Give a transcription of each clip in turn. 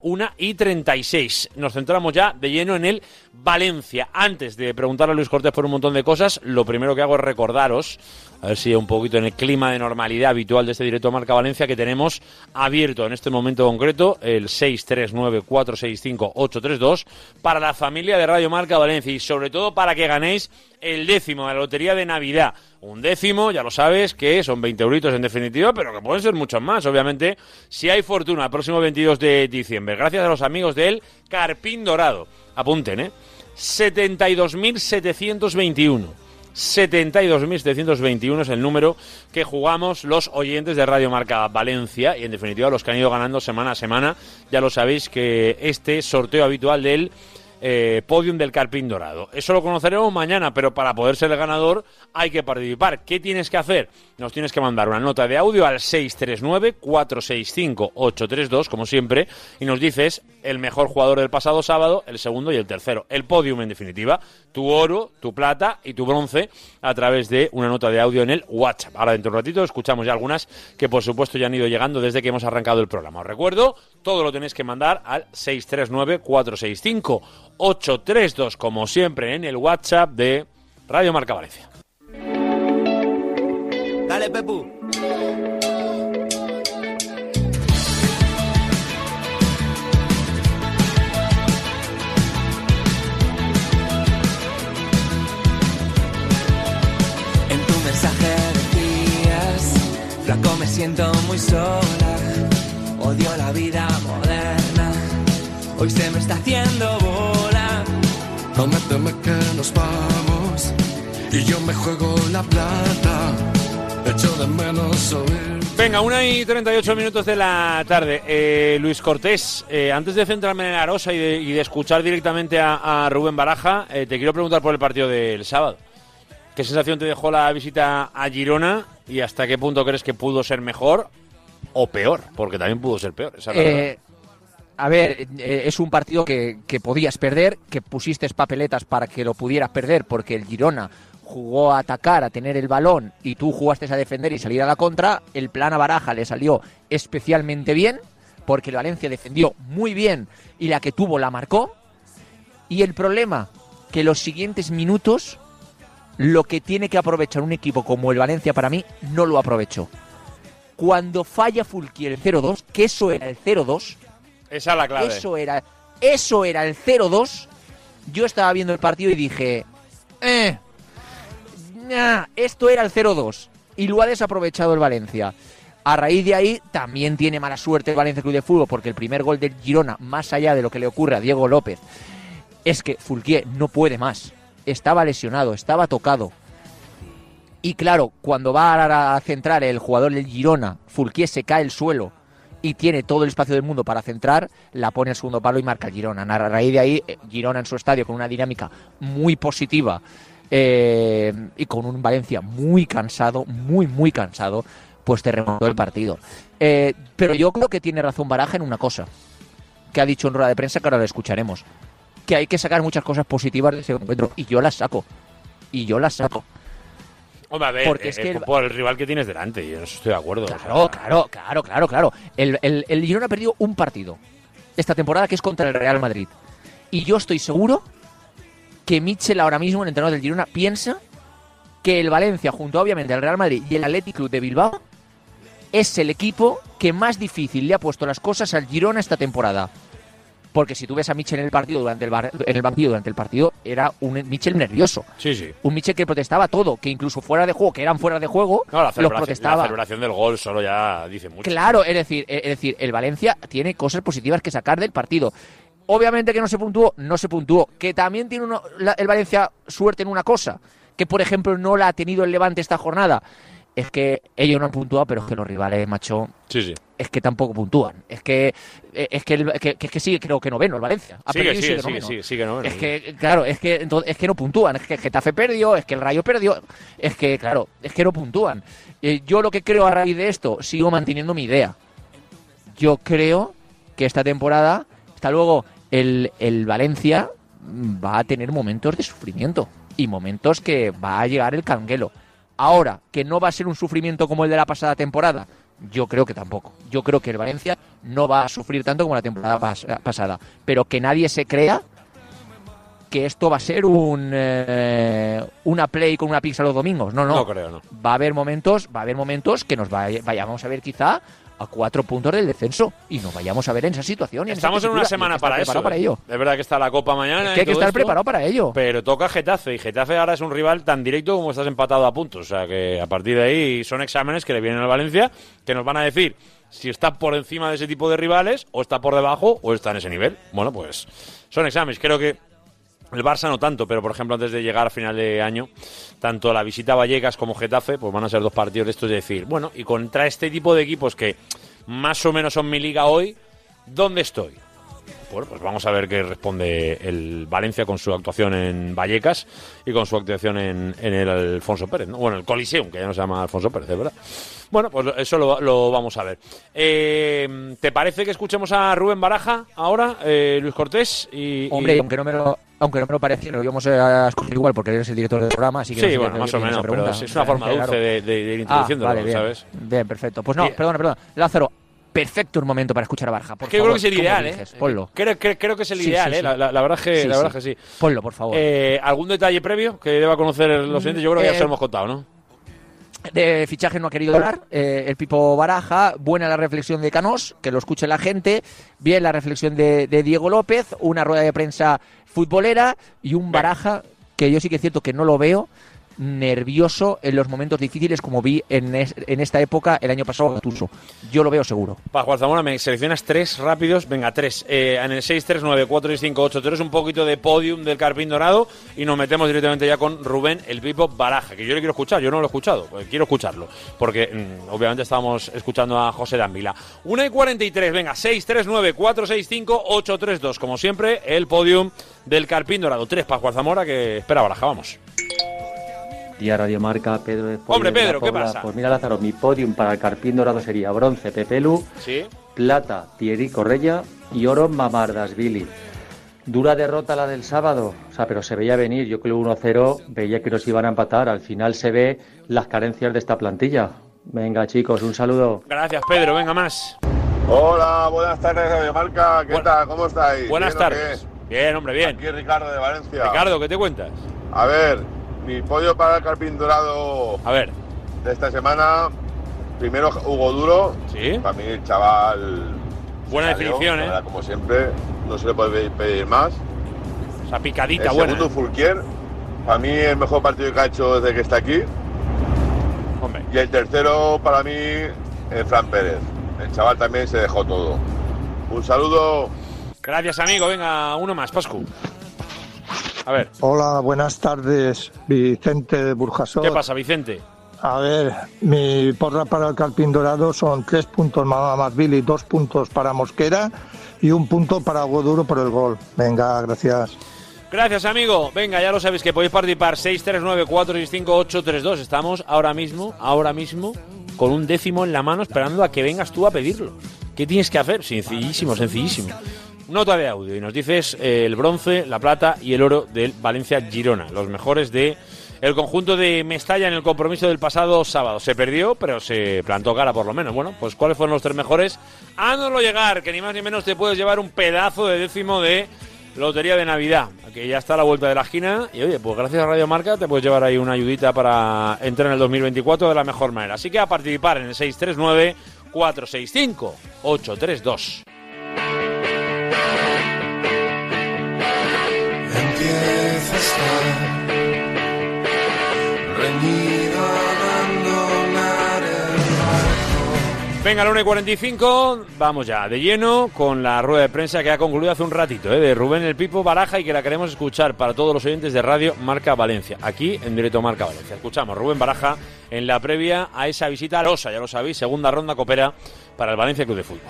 1 y 36. Nos centramos ya de lleno en el Valencia. Antes de preguntarle a Luis Cortés por un montón de cosas, lo primero que hago es recordaros, a ver si un poquito en el clima de normalidad habitual de este directo Marca Valencia, que tenemos abierto en este momento concreto el 639-465-832 para la familia de Radio Marca Valencia y sobre todo para que ganéis el décimo de la lotería de Navidad. Un décimo, ya lo sabes, que son 20 euritos en definitiva, pero que pueden ser muchos más, obviamente, si hay fortuna el próximo 22 de diciembre. Gracias a los amigos del Carpín Dorado. Apunten, ¿eh? 72.721. 72.721 es el número que jugamos los oyentes de Radio Marca Valencia y en definitiva los que han ido ganando semana a semana. Ya lo sabéis que este sorteo habitual del eh, podium del Carpín Dorado. Eso lo conoceremos mañana, pero para poder ser el ganador hay que participar. ¿Qué tienes que hacer? Nos tienes que mandar una nota de audio al 639-465-832, como siempre, y nos dices el mejor jugador del pasado sábado, el segundo y el tercero. El podium, en definitiva. Tu oro, tu plata y tu bronce a través de una nota de audio en el WhatsApp. Ahora, dentro de un ratito, escuchamos ya algunas que, por supuesto, ya han ido llegando desde que hemos arrancado el programa. Os recuerdo, todo lo tenéis que mandar al 639-465-832, como siempre, en el WhatsApp de Radio Marca Valencia. Dale, Pepu. En tu mensaje decías, flaco me siento muy sola, odio la vida moderna, hoy se me está haciendo bola. Prométeme que nos vamos y yo me juego la plata. Echo de menos oír. Venga, una y 38 minutos de la tarde. Eh, Luis Cortés, eh, antes de centrarme en la Arosa y de, y de escuchar directamente a, a Rubén Baraja, eh, te quiero preguntar por el partido del sábado. ¿Qué sensación te dejó la visita a Girona y hasta qué punto crees que pudo ser mejor o peor? Porque también pudo ser peor. esa es la verdad. A ver, eh, es un partido que, podías perder, que pusiste papeletas para que lo pudieras perder, porque el Girona jugó a atacar, a tener el balón, y tú jugaste a defender y salir a la contra. El plan a Baraja le salió especialmente bien, porque el Valencia defendió muy bien y la que tuvo la marcó. Y el problema, que los siguientes minutos, lo que tiene que aprovechar un equipo como el Valencia para mí, no lo aprovechó. Cuando falla Fulqui el 0-2, que eso era el 0-2, Esa es la clave. eso era, eso era el 0-2. Yo estaba viendo el partido y dije, eh, esto era el 0-2. Y lo ha desaprovechado el Valencia. A raíz de ahí también tiene mala suerte el Valencia Club de Fútbol porque el primer gol del Girona, más allá de lo que le ocurre a Diego López, es que Fulquier no puede más. Estaba lesionado, estaba tocado. Y claro, cuando va a centrar el jugador del Girona, Fulquier se cae al suelo y tiene todo el espacio del mundo para centrar, la pone al segundo palo y marca Girona. A raíz de ahí, eh, Girona en su estadio con una dinámica muy positiva eh, y con un Valencia muy cansado, muy, muy cansado, pues te remontó el partido. Eh, pero yo creo que tiene razón Baraja en una cosa, que ha dicho en rueda de prensa, que ahora lo escucharemos, que hay que sacar muchas cosas positivas de ese encuentro, y yo las saco. Y yo las saco. Hombre, a ver, Porque es eh, que el- por el rival que tienes delante, yo eso estoy de acuerdo. o sea, Claro, claro, claro, claro, claro. El, el, el Girona ha perdido un partido esta temporada que es contra el Real Madrid. Y yo estoy seguro que Mitchell ahora mismo, el entrenador del Girona, piensa que el Valencia, junto obviamente al Real Madrid y el Athletic Club de Bilbao, es el equipo que más difícil le ha puesto las cosas al Girona esta temporada. Porque si tú ves a Mitchell en el partido durante el, bar- en el banquillo durante el partido, era un Mitchell nervioso. Sí, sí. Un Mitchell que protestaba todo, que incluso fuera de juego, que eran fuera de juego, No, la los protestaba. la celebración del gol solo ya dice mucho. Claro, es decir, es decir, el Valencia tiene cosas positivas que sacar del partido. Obviamente que no se puntuó, no se puntuó. Que también tiene uno- la- el Valencia suerte en una cosa, que por ejemplo no la ha tenido el Levante esta jornada. Es que ellos no han puntuado, pero es que los rivales, macho, Sí, sí. Es que tampoco puntúan. Es que eh, es que, el- que, que- sigue, creo que noveno el Valencia. Ha Sigue, sigue, sigue sigue, noveno. sigue, sigue, no, Es que, claro, es que, entonces, es que no puntúan. Es que el Getafe perdió, es que el Rayo perdió. Es que, claro, es que no puntúan. Eh, yo lo que creo a raíz de esto, sigo manteniendo mi idea. Yo creo que esta temporada, hasta luego, el, el Valencia va a tener momentos de sufrimiento y momentos que va a llegar el canguelo. Ahora, que no va a ser un sufrimiento como el de la pasada temporada, Yo creo que tampoco. Yo creo que el Valencia no va a sufrir tanto como la temporada pas- pasada. Pero que nadie se crea que esto va a ser un eh, una play con una pizza los domingos. No, no. No creo, no. Va a haber momentos, va a haber momentos que nos vay- vayamos a ver quizá a cuatro puntos del descenso y nos vayamos a ver en esa situación. y en esa Estamos en una semana para eso. para ¿eh? ello. Es verdad que está la Copa mañana. Es y que hay que estar esto, preparado para ello. Pero toca Getafe y Getafe ahora es un rival tan directo como estás empatado a puntos. O sea que a partir de ahí son exámenes que le vienen al Valencia que nos van a decir si está por encima de ese tipo de rivales o está por debajo o está en ese nivel. Bueno, pues son exámenes. Creo que el Barça no tanto, pero por ejemplo antes de llegar a final de año, tanto la visita a Vallecas como Getafe, pues van a ser dos partidos de estos de decir, bueno, y contra este tipo de equipos que más o menos son mi liga hoy, ¿dónde estoy? Bueno, pues vamos a ver qué responde el Valencia con su actuación en Vallecas y con su actuación en, en el Alfonso Pérez, ¿no? Bueno, el Coliseum, que ya no se llama Alfonso Pérez, verdad. Bueno, pues eso lo, lo vamos a ver. Eh, ¿Te parece que escuchemos a Rubén Baraja ahora, eh, Luis Cortés? Y, Hombre, aunque no me lo aunque no me lo pareciera, lo íbamos a escoger igual porque eres el director del programa, así que no Sí, sé bueno, más o menos, pero es una forma Claro. dulce de, de- de ir Ah, introduciéndolo, vale, bien. ¿sabes? Bien, perfecto. Pues no, Y- perdona, perdona. Lázaro, perfecto el momento para escuchar a Barja, por yo favor. creo que es el ¿Cómo ideal? ¿eh? Ponlo. Creo, creo- creo que es el Sí, ideal, sí, ¿eh? sí. La, la- la verdad es que, Sí, la verdad que sí. Ponlo, por favor. Eh, ¿Algún detalle previo que deba conocer los oyentes? Yo creo que ya Eh, se lo hemos contado, ¿no? De fichaje no ha querido hablar. eh, el Pipo Baraja. Buena la reflexión de Canós, que lo escuche la gente. Bien la reflexión de, de Diego López. Una rueda de prensa futbolera. Y un Baraja que yo sí que es cierto que no lo veo nervioso en los momentos difíciles como vi en, es- en esta época el año pasado a Gattuso. Yo lo veo seguro. Para Juan Zamora, me seleccionas tres rápidos. Venga, tres. Eh, en el 6-3-9-4-6-5-8-3, un poquito de podium del Carpín Dorado. Y nos metemos directamente ya con Rubén, el Pipo Baraja, que yo le quiero escuchar. Yo no lo he escuchado, pues quiero escucharlo. Porque mm, obviamente estábamos escuchando a José Dávila. 1 y 43, venga, 6-3-9-4-6-5-8-3-2. Como siempre, el podium del Carpín Dorado. Tres para Juan Zamora, que espera Baraja, vamos. Día Radio Marca, Pedro de Hombre, Pedro, ¿qué pasa? Pues mira, Lázaro, mi podium para el Carpín Dorado sería bronce Pepelu, Sí. plata Thierry Correia y oro Mamardasvili. Dura derrota la del sábado, o sea, pero se veía venir. Yo creo 1-0, veía que nos iban a empatar. Al final se ve las carencias de esta plantilla. Venga, chicos, un saludo. Gracias, Pedro. Venga, más. Hola, buenas tardes, Radio Marca. ¿Qué Bu- tal? ¿Cómo estáis? Buenas ¿Bien o tardes. Bien, hombre, bien. Aquí Ricardo de Valencia. Ricardo, ¿qué te cuentas? A ver, mi pollo para el Carpín Dorado A ver. de esta semana. Primero Hugo Duro. ¿Sí? Para mí el chaval. Buena salió, definición, ¿eh? verdad, Como siempre, no se le puede pedir más. O sea, El picadita buena. segundo Fulquier. Para mí el mejor partido que ha hecho desde que está aquí. Hombre. Y el tercero para mí el Fran Pérez. El chaval también se dejó todo. Un saludo. Gracias, amigo. Venga, uno más, Pascu. A ver, Hola, buenas tardes, Vicente de Burjasot. ¿qué pasa, Vicente? A ver, mi porra para el Calpín Dorado son tres puntos Mamá más Billy, dos puntos para Mosquera y un punto para Goduro por el gol. Venga, gracias. Gracias, amigo. Venga, ya lo sabéis que podéis participar 639-465-832. Estamos ahora mismo, ahora mismo, con un décimo en la mano esperando a que vengas tú a pedirlo. ¿Qué tienes que hacer? Sencillísimo, sencillísimo. Nota de audio y nos dices eh, el bronce, la plata y el oro del Valencia Girona, los mejores de el conjunto de Mestalla en el compromiso del pasado sábado. Se perdió, pero se plantó cara por lo menos. Bueno, pues ¿cuáles fueron los tres mejores? Háganoslo llegar, que ni más ni menos te puedes llevar un pedazo de décimo de Lotería de Navidad, que ya está a la vuelta de la esquina. Y oye, pues gracias a Radio Marca te puedes llevar ahí una ayudita para entrar en el 2024 de la mejor manera. Así que a participar en el 639 465 832. Venga, la 1 y 45, vamos ya de lleno con la rueda de prensa que ha concluido hace un ratito, ¿eh? de Rubén el Pipo Baraja y que la queremos escuchar para todos los oyentes de Radio Marca Valencia, aquí en directo Marca Valencia. Escuchamos Rubén Baraja en la previa a esa visita a Losa, ya lo sabéis, segunda ronda coopera para el Valencia Club de Fútbol.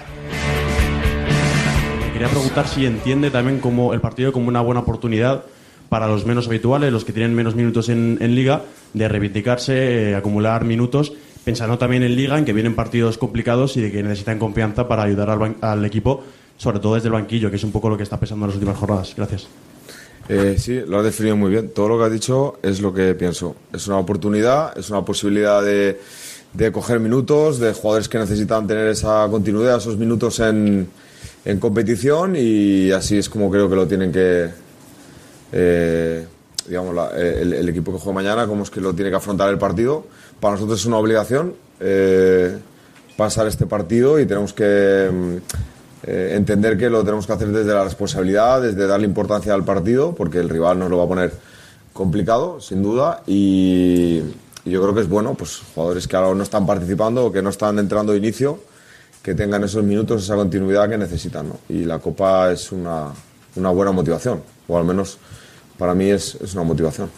Quería preguntar si entiende también como el partido como una buena oportunidad para los menos habituales, los que tienen menos minutos en, en liga, de reivindicarse, eh, acumular minutos, pensando también en liga, en que vienen partidos complicados y de que necesitan confianza para ayudar al, al equipo, sobre todo desde el banquillo, que es un poco lo que está pesando en las últimas jornadas. Gracias. Eh, sí, lo has definido muy bien. Todo lo que has dicho es lo que pienso. Es una oportunidad, es una posibilidad de, de coger minutos, de jugadores que necesitan tener esa continuidad, esos minutos en, en competición y así es como creo que lo tienen que, eh, digamos, la- el, equipo que juega mañana, como es que lo tiene que afrontar el partido. Para nosotros es una obligación eh, pasar este partido y tenemos que mm, eh, entender que lo tenemos que hacer desde la responsabilidad, desde darle importancia al partido, porque el rival nos lo va a poner complicado, sin duda, y, yo creo que es bueno, pues jugadores que ahora no están participando o que no están entrando de inicio, que tengan esos minutos, esa continuidad que necesitan. Y la Copa es una buena motivación, o al menos para mí es, es una motivación.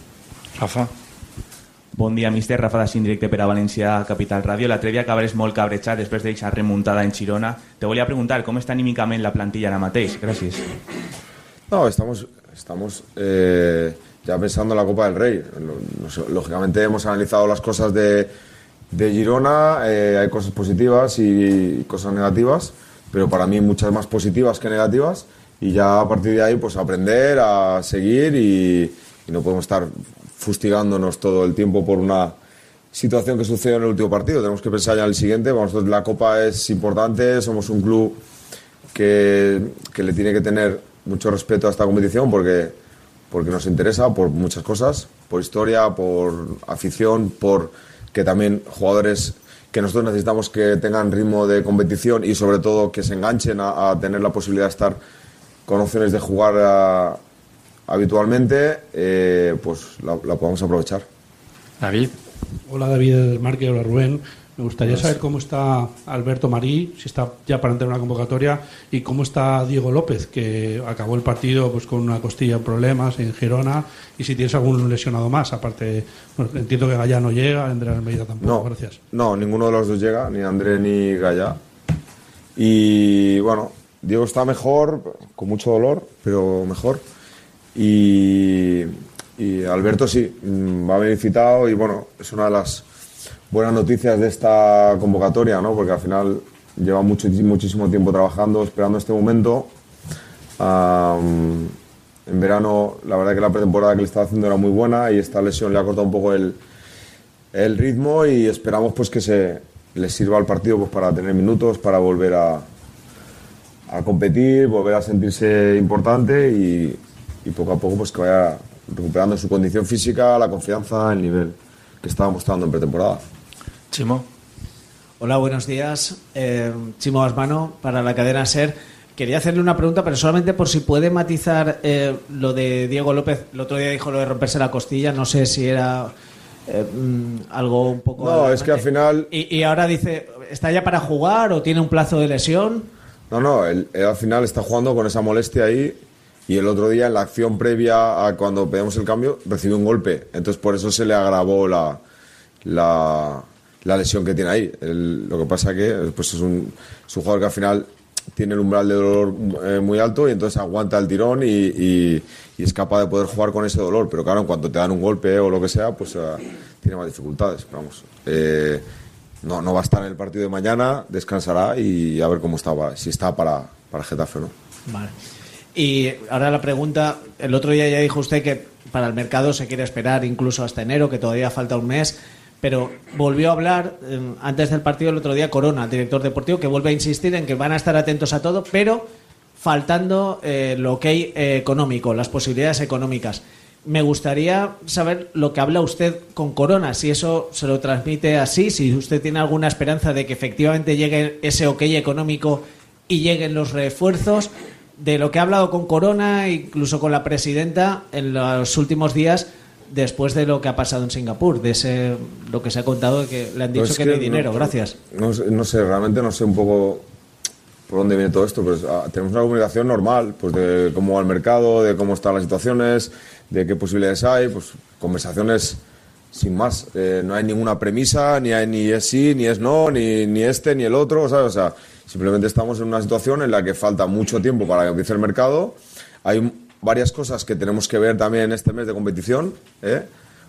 Rafa. Bon dia, míster. Rafa de Sindirecte per a València Capital Ràdio. L'altre dia acabares molt cabrejat després d'aquesta remuntada en Girona. Te volia preguntar com està anímicament la plantilla ara mateix. Gràcies. No, estamos, estamos eh, ya pensando en la Copa del Rey. Lógicamente hemos analizado las cosas de, de Girona, eh, hay cosas positivas y cosas negativas, pero para mí muchas más positivas que negativas. Y ya a partir de ahí, pues aprender a seguir y, y no podemos estar fustigándonos todo el tiempo por una situación que sucedió en el último partido. Tenemos que pensar ya en el siguiente. Nosotros la Copa es importante, somos un club que, que le tiene que tener mucho respeto a esta competición porque, porque nos interesa por muchas cosas, por historia, por afición, por que también jugadores que nosotros necesitamos que tengan ritmo de competición y sobre todo que se enganchen a, a tener la posibilidad de estar con opciones de jugar ah, habitualmente, eh, pues la, la podamos aprovechar. David. Hola David Márquez, hola Rubén. Me gustaría saber cómo está Alberto Marí, si está ya para entrar en una convocatoria, y cómo está Diego López, que acabó el partido pues con una costilla en problemas en Girona, y si tienes algún lesionado más. Aparte, bueno, entiendo que Gallá no llega, Andrés Almeida tampoco. No, Gracias. no, ninguno de los dos llega, ni André ni Gaya. Y bueno, Diego está mejor, con mucho dolor, pero mejor. Y, Alberto sí, mm, va a venir citado y bueno, es una de las buenas noticias de esta convocatoria, ¿no? Porque al final lleva mucho, muchísimo tiempo trabajando, esperando este momento. En verano, la verdad que la pretemporada que le estaba haciendo era muy buena y esta lesión le ha cortado un poco el, el ritmo y esperamos pues que se le sirva al partido pues para tener minutos, para volver a, a competir, volver a sentirse importante y, y poco a poco pues que vaya recuperando su condición física, la confianza, el nivel que estaba mostrando en pretemporada. Chimo. Hola, buenos días. Eh, Chimo Asmano, para la cadena SER. Quería hacerle una pregunta, pero solamente por si puede matizar eh, lo de Diego López. El otro día dijo lo de romperse la costilla. No sé si era eh, mm, algo un poco. No, es que al final Y, y ahora dice, ¿está ya para jugar o tiene un plazo de lesión? No, no, él, al final está jugando con esa molestia ahí y el otro día en la acción previa a cuando pedimos el cambio recibió un golpe. Entonces por eso se le agravó la, la, lesión que tiene ahí. Lo que pasa que pues es, un, es un jugador que al final tiene el umbral de dolor eh, muy alto y entonces aguanta el tirón y, y- es capaz de poder jugar con ese dolor. Pero claro, en cuanto te dan un golpe o lo que sea, pues eh, tiene más dificultades. Vamos, eh, no, no va a estar en el partido de mañana, descansará y a ver cómo estaba, si está para, para Getafe no. Vale. Y ahora la pregunta, el otro día ya dijo usted que para el mercado se quiere esperar incluso hasta enero, que todavía falta un mes, pero volvió a hablar eh, antes del partido el otro día Corona, el director deportivo, que vuelve a insistir en que van a estar atentos a todo, pero faltando eh, lo que hay eh, económico, las posibilidades económicas. Me gustaría saber lo que habla usted con Corona, si eso se lo transmite así, si usted tiene alguna esperanza de que efectivamente llegue ese ok económico y lleguen los refuerzos. De lo que ha hablado con Corona, incluso con la presidenta en los últimos días, después de lo que ha pasado en Singapur, de ese lo que se ha contado de que le han dicho Pues que, no hay no- dinero. Gracias. No, sé- no sé, realmente no sé un poco por dónde viene todo esto, pero ah, tenemos una comunicación normal, pues de cómo va el mercado, de cómo están las situaciones, de qué posibilidades hay, pues conversaciones sin más. Eh, no hay ninguna premisa, ni hay ni es sí, ni es no, ni, ni este, ni el otro, ¿sabes? O sea, simplemente estamos en una situación en la que falta mucho tiempo para que empiece el mercado. Hay varias cosas que tenemos que ver también en este mes de competición, ¿eh?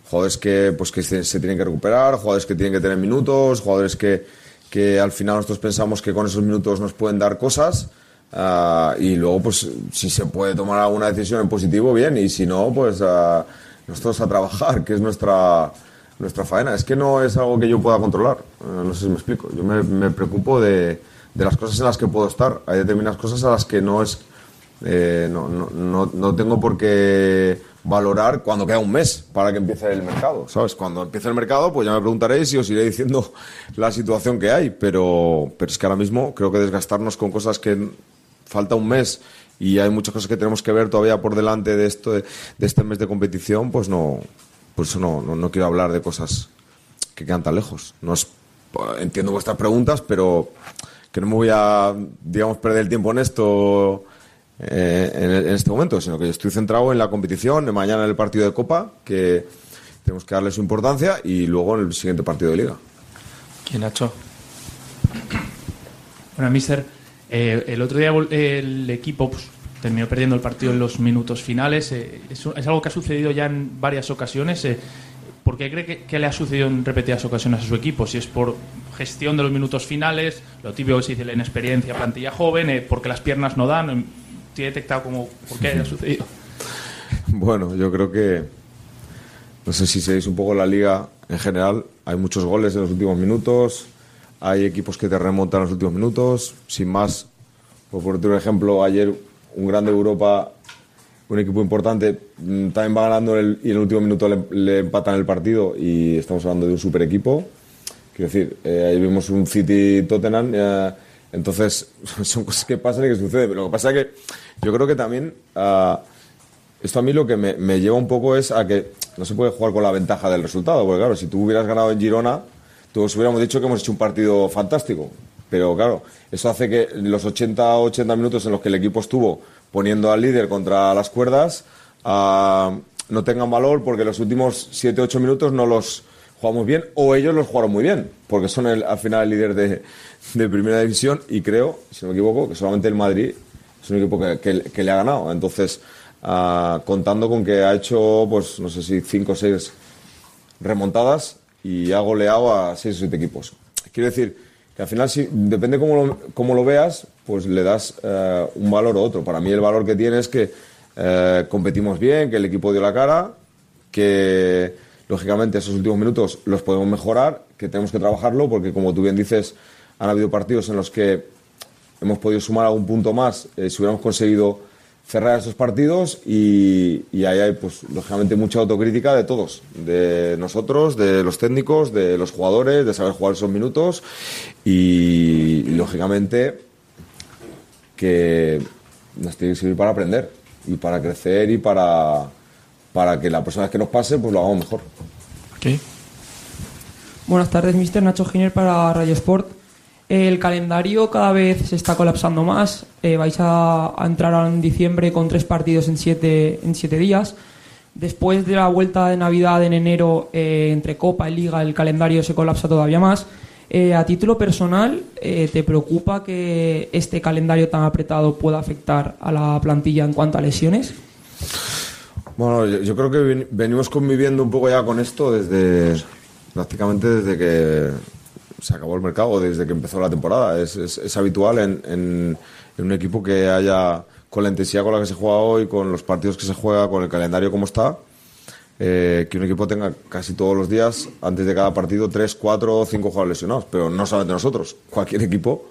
jugadores que, pues, que se, se tienen que recuperar, jugadores que tienen que tener minutos, jugadores que, que al final nosotros pensamos que con esos minutos nos pueden dar cosas. Ah, y luego, pues, si se puede tomar alguna decisión en positivo, bien, y si no, pues ah, nosotros a trabajar, que es nuestra, nuestra faena. Es que no es algo que yo pueda controlar. Eh, no sé si me explico. Yo me, me preocupo de, de las cosas en las que puedo estar. Hay determinadas cosas a las que no es eh, no, no, no, no tengo por qué valorar cuando queda un mes para que empiece el mercado, ¿sabes? Cuando empiece el mercado, pues ya me preguntaréis y os iré diciendo la situación que hay, pero, pero es que ahora mismo creo que desgastarnos con cosas que falta un mes y hay muchas cosas que tenemos que ver todavía por delante de esto de, este mes de competición, pues no, no, no, quiero hablar de cosas que quedan tan lejos. Entiendo vuestras preguntas, pero que no me voy a, digamos, perder el tiempo en esto eh, en, este momento, sino que estoy centrado en la competición, en mañana en el partido de Copa, que tenemos que darle su importancia, y luego en el siguiente partido de Liga. ¿Quién ha hecho? Bueno, mister, eh, el otro día el equipo pues, terminó perdiendo el partido en los minutos finales. eh, es, es algo que ha sucedido ya en varias ocasiones. eh, ¿Por qué cree que, que le ha sucedido en repetidas ocasiones a su equipo? Si es por gestión de los minutos finales, lo típico que se dice la inexperiencia, plantilla joven, eh, porque las piernas no dan. eh, ¿Tiene detectado como por qué ha sucedido? Bueno, yo creo que, no sé si seguís un poco la liga en general, hay muchos goles en los últimos minutos, hay equipos que te remontan en los últimos minutos, sin más, por ponerte un ejemplo, ayer un grande de Europa, un equipo importante, mm, también va ganando el- y en el último minuto le, le empatan el partido y estamos hablando de un super equipo. Quiero decir, eh, ahí vimos un City Tottenham, eh, entonces son cosas que pasan y que suceden. Pero lo que pasa es que yo creo que también ah, esto a mí lo que me, me lleva un poco es a que no se puede jugar con la ventaja del resultado, porque claro, si tú hubieras ganado en Girona, todos hubiéramos dicho que hemos hecho un partido fantástico. Pero claro, eso hace que los 80 o 80 minutos en los que el equipo estuvo poniendo al líder contra las cuerdas ah, no tengan valor porque los últimos 7 o 8 minutos no los jugamos bien o ellos los jugaron muy bien, porque son el- al final el líder de, de primera división y creo, si no me equivoco, que solamente el Madrid es un equipo que, le ha ganado. Entonces, ah, contando con que ha hecho, pues no sé si 5 o 6 remontadas y ha goleado a 6 o 7 equipos. Quiero decir que al final, depende cómo lo, cómo lo veas, pues le das eh, un valor u otro. Para mí el valor que tiene es que eh, competimos bien, que el equipo dio la cara, que lógicamente esos últimos minutos los podemos mejorar, que tenemos que trabajarlo, porque como tú bien dices, han habido partidos en los que hemos podido sumar algún punto más eh, si hubiéramos conseguido cerrar esos partidos y, y ahí hay pues lógicamente mucha autocrítica de todos, de nosotros, de los técnicos, de los jugadores, de saber jugar esos minutos y, y, lógicamente que nos tiene que servir para aprender y para crecer y para, para que la próxima vez que nos pase pues lo hagamos mejor. Buenas tardes, Mr. Nacho Giner para Radio Sport. El calendario cada vez se está colapsando más. Eh, vais a, a entrar en diciembre con tres partidos en siete, en siete días. Después de la vuelta de Navidad en enero, eh, entre Copa y Liga, el calendario se colapsa todavía más. Eh, a título personal, eh, ¿te preocupa que este calendario tan apretado pueda afectar a la plantilla en cuanto a lesiones? Bueno, yo, yo creo que ven- venimos conviviendo un poco ya con esto desde prácticamente desde que se acabó el mercado, desde que empezó la temporada. Es, es- es habitual en, en- en un equipo que haya, con la intensidad con la que se juega hoy, con los partidos que se juega, con el calendario como está, eh, que un equipo tenga casi todos los días, antes de cada partido, tres, cuatro o cinco jugadores lesionados. Pero no solamente nosotros, cualquier equipo.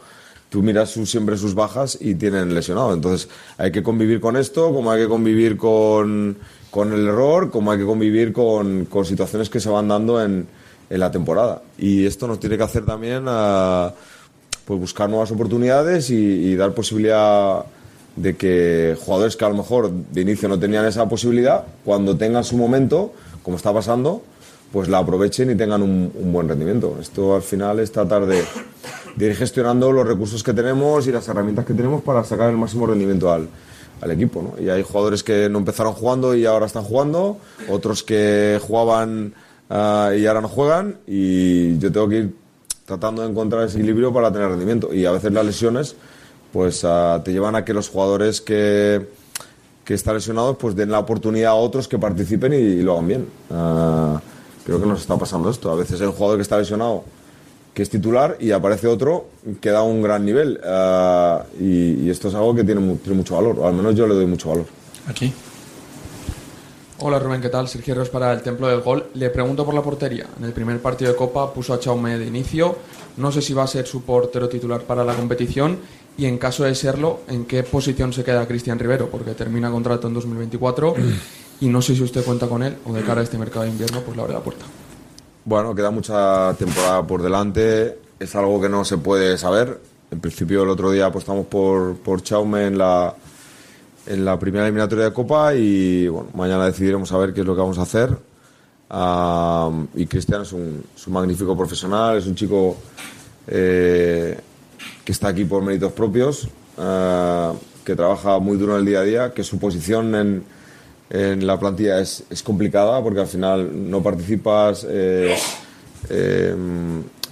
Tú miras sus- siempre sus bajas y tienen lesionado. Entonces hay que convivir con esto, como hay que convivir con, con el error, como hay que convivir con, con situaciones que se van dando en, en la temporada. Y esto nos tiene que hacer también a pues buscar nuevas oportunidades y, y dar posibilidad de que jugadores que a lo mejor de inicio no tenían esa posibilidad, cuando tengan su momento, como está pasando, pues la aprovechen y tengan un, un buen rendimiento. Esto al final es tratar de, de ir gestionando los recursos que tenemos y las herramientas que tenemos para sacar el máximo rendimiento al, al equipo. ¿no? Y hay jugadores que no empezaron jugando y ahora están jugando, otros que jugaban ah, y ahora no juegan, y yo tengo que ir tratando de encontrar ese equilibrio para tener rendimiento. Y a veces las lesiones pues ah, te llevan a que los jugadores que, que están lesionados pues den la oportunidad a otros que participen y, y lo hagan bien. Ah, creo que nos está pasando esto. A veces un jugador que está lesionado que es titular y aparece otro que da un gran nivel. Ah, y, y esto es algo que tiene, tiene mucho valor, o al menos yo le doy mucho valor. Aquí. Hola Rubén, ¿qué tal? Sergio Ros para el Templo del Gol. Le pregunto por la portería. En el primer partido de Copa puso a Chaume de inicio. No sé si va a ser su portero titular para la competición y en caso de serlo, ¿en qué posición se queda Cristian Rivero? Porque termina contrato en 2024 y no sé si usted cuenta con él o de cara a este mercado de invierno, pues le abre la puerta. Bueno, queda mucha temporada por delante. Es algo que no se puede saber. En principio, el otro día apostamos por, por Chaume en la, en la primera eliminatoria de Copa y bueno, mañana decidiremos a ver qué es lo que vamos a hacer. Ah, y Cristian es un, es un magnífico profesional, es un chico eh, que está aquí por méritos propios, ah, que trabaja muy duro en el día a día, que su posición en, en la plantilla es, es complicada porque al final no participas. eh, eh,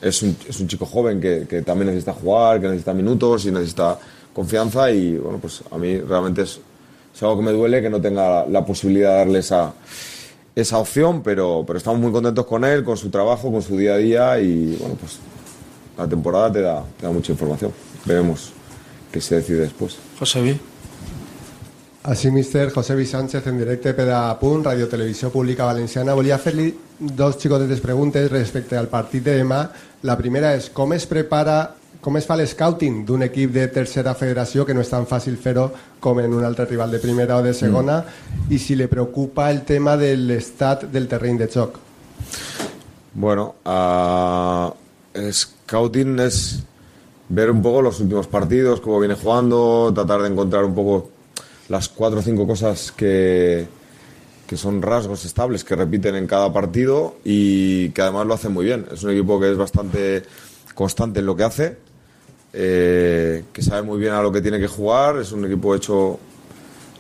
es, un, es un chico joven que, que también necesita jugar, que necesita minutos y necesita confianza y bueno, pues a mí realmente es, es algo que me duele que no tenga la, posibilidad de darle esa, esa opción, pero, pero estamos muy contentos con él, con su trabajo, con su día a día y bueno, pues la temporada te da, te da mucha información. Veremos qué se decide después. José. Així, míster José Sánchez, en directe per a Punt, Radio Televisió Pública Valenciana. Volia fer-li dos xicotetes preguntes respecte al partit de demà. La primera és com es prepara, com es fa l'escouting d'un equip de tercera federació, que no és tan fàcil fer-ho com en un altre rival de primera o de segona, i si le preocupa el tema de l'estat del terreny de xoc. Bueno, ah, scouting es ver un poco los últimos partidos, cómo viene jugando, tratar de encontrar un poco las cuatro o cinco cosas que, que son rasgos estables que repiten en cada partido y que además lo hacen muy bien. Es un equipo que es bastante constante en lo que hace, eh, que sabe muy bien a lo que tiene que jugar, es un equipo hecho,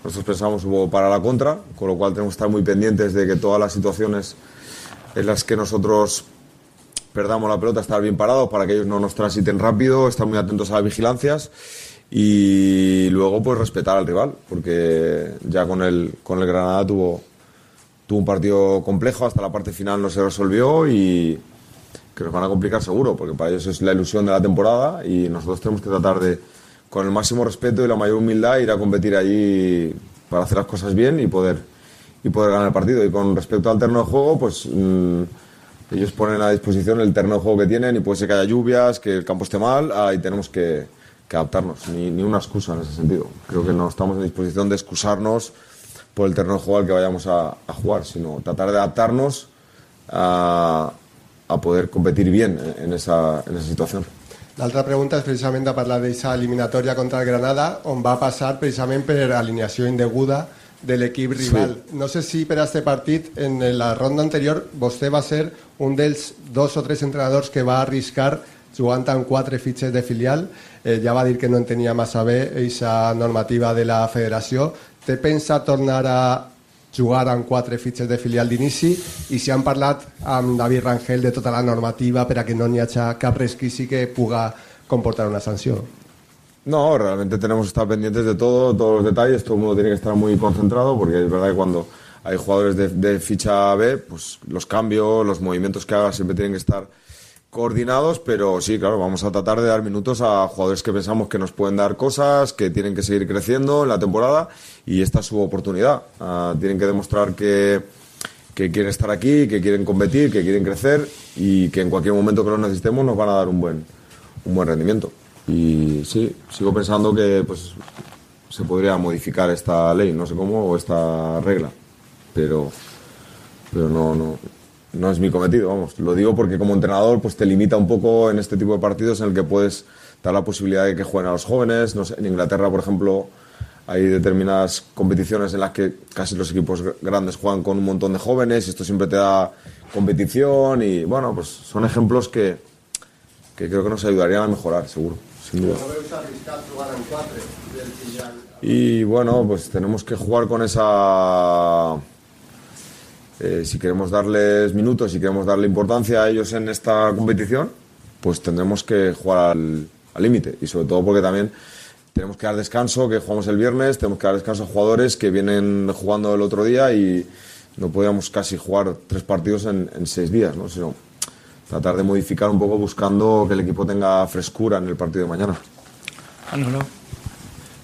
nosotros pensamos para la contra, con lo cual tenemos que estar muy pendientes de que todas las situaciones en las que nosotros perdamos la pelota, estar bien parados para que ellos no nos transiten rápido, estar muy atentos a las vigilancias y luego pues respetar al rival, porque ya con el, con el Granada tuvo, tuvo un partido complejo, hasta la parte final no se resolvió y que nos van a complicar seguro, porque para ellos es la ilusión de la temporada y nosotros tenemos que tratar de, con el máximo respeto y la mayor humildad, ir a competir allí para hacer las cosas bien y poder, y poder ganar el partido. Y con respecto al terreno de juego, pues mm, ellos ponen a disposición el terreno de juego que tienen y puede ser que haya lluvias, que el campo esté mal, ah, y tenemos que, adaptarnos, ni, una excusa en ese sentido. Creo que no estamos en disposición de excusarnos por el terreno de juego al que vayamos a jugar, sino tratar de adaptarnos a, a poder competir bien en, esa, en esa situación. L'altra pregunta és precisament de parlar d'aquesta eliminatòria contra el Granada, on va passar precisament per alineació indeguda de l'equip rival. No sé si per a este partit, en la ronda anterior, vostè va ser un dels dos o tres entrenadors que va arriscar jugant amb quatre fitxes de filial. Eh, ja va dir que no entenia massa bé aquesta normativa de la federació. Té pensa tornar a jugar amb quatre fitxes de filial d'inici i si han parlat amb David Rangel de tota la normativa per a que no n'hi hagi cap resquici que puga comportar una sanció. No, realmente tenemos que estar pendientes de todo, todos los detalles, todo el mundo tiene que estar muy concentrado porque es verdad que cuando hay jugadores de, de ficha B, pues los cambios, los movimientos que haga siempre tienen que estar coordinados, pero sí, claro, vamos a tratar de dar minutos a jugadores que pensamos que nos pueden dar cosas, que tienen que seguir creciendo en la temporada y esta es su oportunidad. Ah, tienen que demostrar que, que quieren estar aquí, que quieren competir, que quieren crecer y que en cualquier momento que los necesitemos nos van a dar un buen, un buen rendimiento. Y sí, sigo pensando que pues, se podría modificar esta ley, no sé cómo, o esta regla, pero, pero no, no, no es mi cometido, vamos. Lo digo porque como entrenador pues te limita un poco en este tipo de partidos en el que puedes dar la posibilidad de que jueguen a los jóvenes. En Inglaterra, por ejemplo, hay determinadas competiciones en las que casi los equipos gr- grandes juegan con un montón de jóvenes y esto siempre te da competición y bueno, pues son ejemplos que, que creo que nos ayudarían a mejorar, seguro, sin duda. Y bueno, pues tenemos que jugar con esa... eh, si queremos darles minutos, si queremos darle importancia a ellos en esta competición, pues tendremos que jugar al límite. y sobre todo porque también tenemos que dar descanso, que jugamos el viernes, tenemos que dar descanso a jugadores que vienen jugando el otro día y no podíamos casi jugar tres partidos en, en seis días, ¿no? sino tratar de modificar un poco buscando que el equipo tenga frescura en el partido de mañana. Manolo.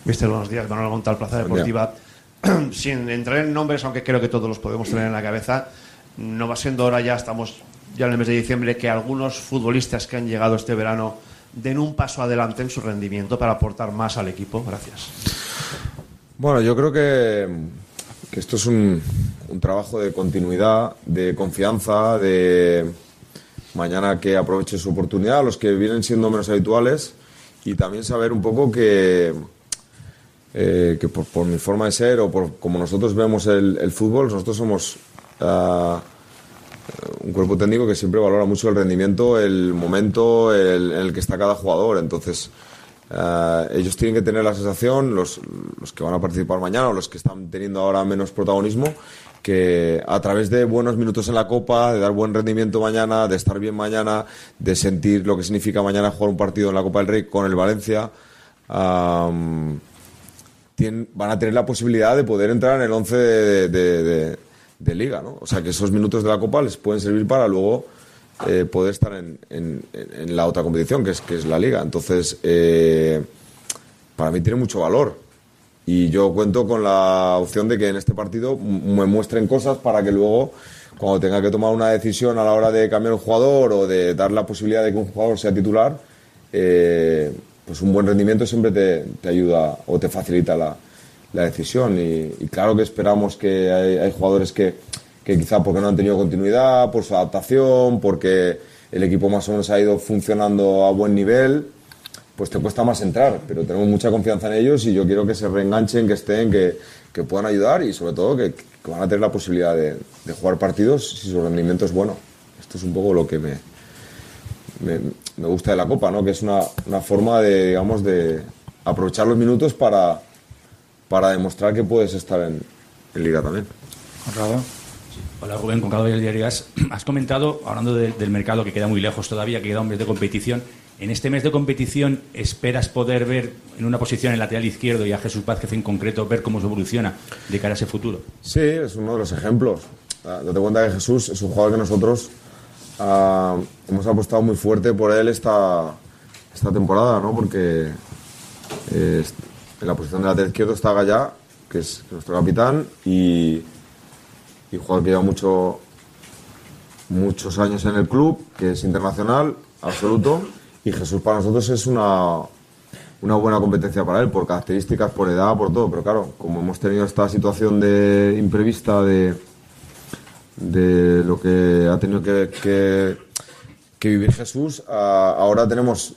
Mister, buenos días. Manolo Gontal, Plaza Buen día. Deportiva. sin entrar en nombres, aunque creo que todos los podemos tener en la cabeza, no va siendo hora ya, estamos ya en el mes de diciembre, que algunos futbolistas que han llegado este verano den un paso adelante en su rendimiento para aportar más al equipo. Gracias. Bueno, yo creo que, esto es un trabajo de continuidad, de confianza, de mañana que aproveche su oportunidad, los que vienen siendo menos habituales y también saber un poco que, eh, que por, por mi forma de ser o por como nosotros vemos el, fútbol, nosotros somos ah, un cuerpo técnico que siempre valora mucho el rendimiento, el momento en el que está cada jugador. Entonces, ah, ellos tienen que tener la sensación, los, los que van a participar mañana o los que están teniendo ahora menos protagonismo, que a través de buenos minutos en la Copa, de dar buen rendimiento mañana, de estar bien mañana, de sentir lo que significa mañana jugar un partido en la Copa del Rey con el Valencia, van a tener la posibilidad de poder entrar en el 11 de, liga, ¿no? O sea, que esos minutos de la Copa les pueden servir para luego eh, poder estar en, la otra competición, que es, la liga. Entonces, eh, para mí tiene mucho valor. Y yo cuento con la opción de que en este partido me muestren cosas para que luego, cuando tenga que tomar una decisión a la hora de cambiar un jugador o de dar la posibilidad de que un jugador sea titular, eh, pues un buen rendimiento siempre te, te ayuda o te facilita la, la decisión. Y, claro que esperamos que hay, hay jugadores que, que quizá porque no han tenido continuidad, por su adaptación, porque el equipo más o menos ha ido funcionando a buen nivel, pues te cuesta más entrar, pero tenemos mucha confianza en ellos y yo quiero que se reenganchen, que estén, que, que puedan ayudar y sobre todo que, que van a tener la posibilidad de, de jugar partidos si su rendimiento es bueno. Esto es un poco lo que me, me, me gusta de la Copa, ¿no? que es una, una forma de, digamos, de aprovechar los minutos para, para demostrar que puedes estar en, en Liga también. Hola Rubén, con cada Diario As. Has comentado, hablando de- del mercado que queda muy lejos todavía, que queda un mes de competición. En este mes de competición, ¿esperas poder ver en una posición en lateral izquierdo y a Jesús Vázquez en concreto, ver cómo se evoluciona de cara a ese futuro? Sí, es uno de los ejemplos. Ah, Date cuenta que Jesús es un jugador que nosotros ah, hemos apostado muy fuerte por él esta, esta temporada, ¿no? Porque eh, en la posición de lateral izquierdo está Gallá, que es nuestro capitán, y, y jugador que lleva mucho, muchos años en el club, que es internacional, absoluto, y Jesús para nosotros es una, una buena competencia para él, por características, por edad, por todo. Pero claro, como hemos tenido esta situación de imprevista de, de lo que ha tenido que, que- que vivir Jesús, ahora tenemos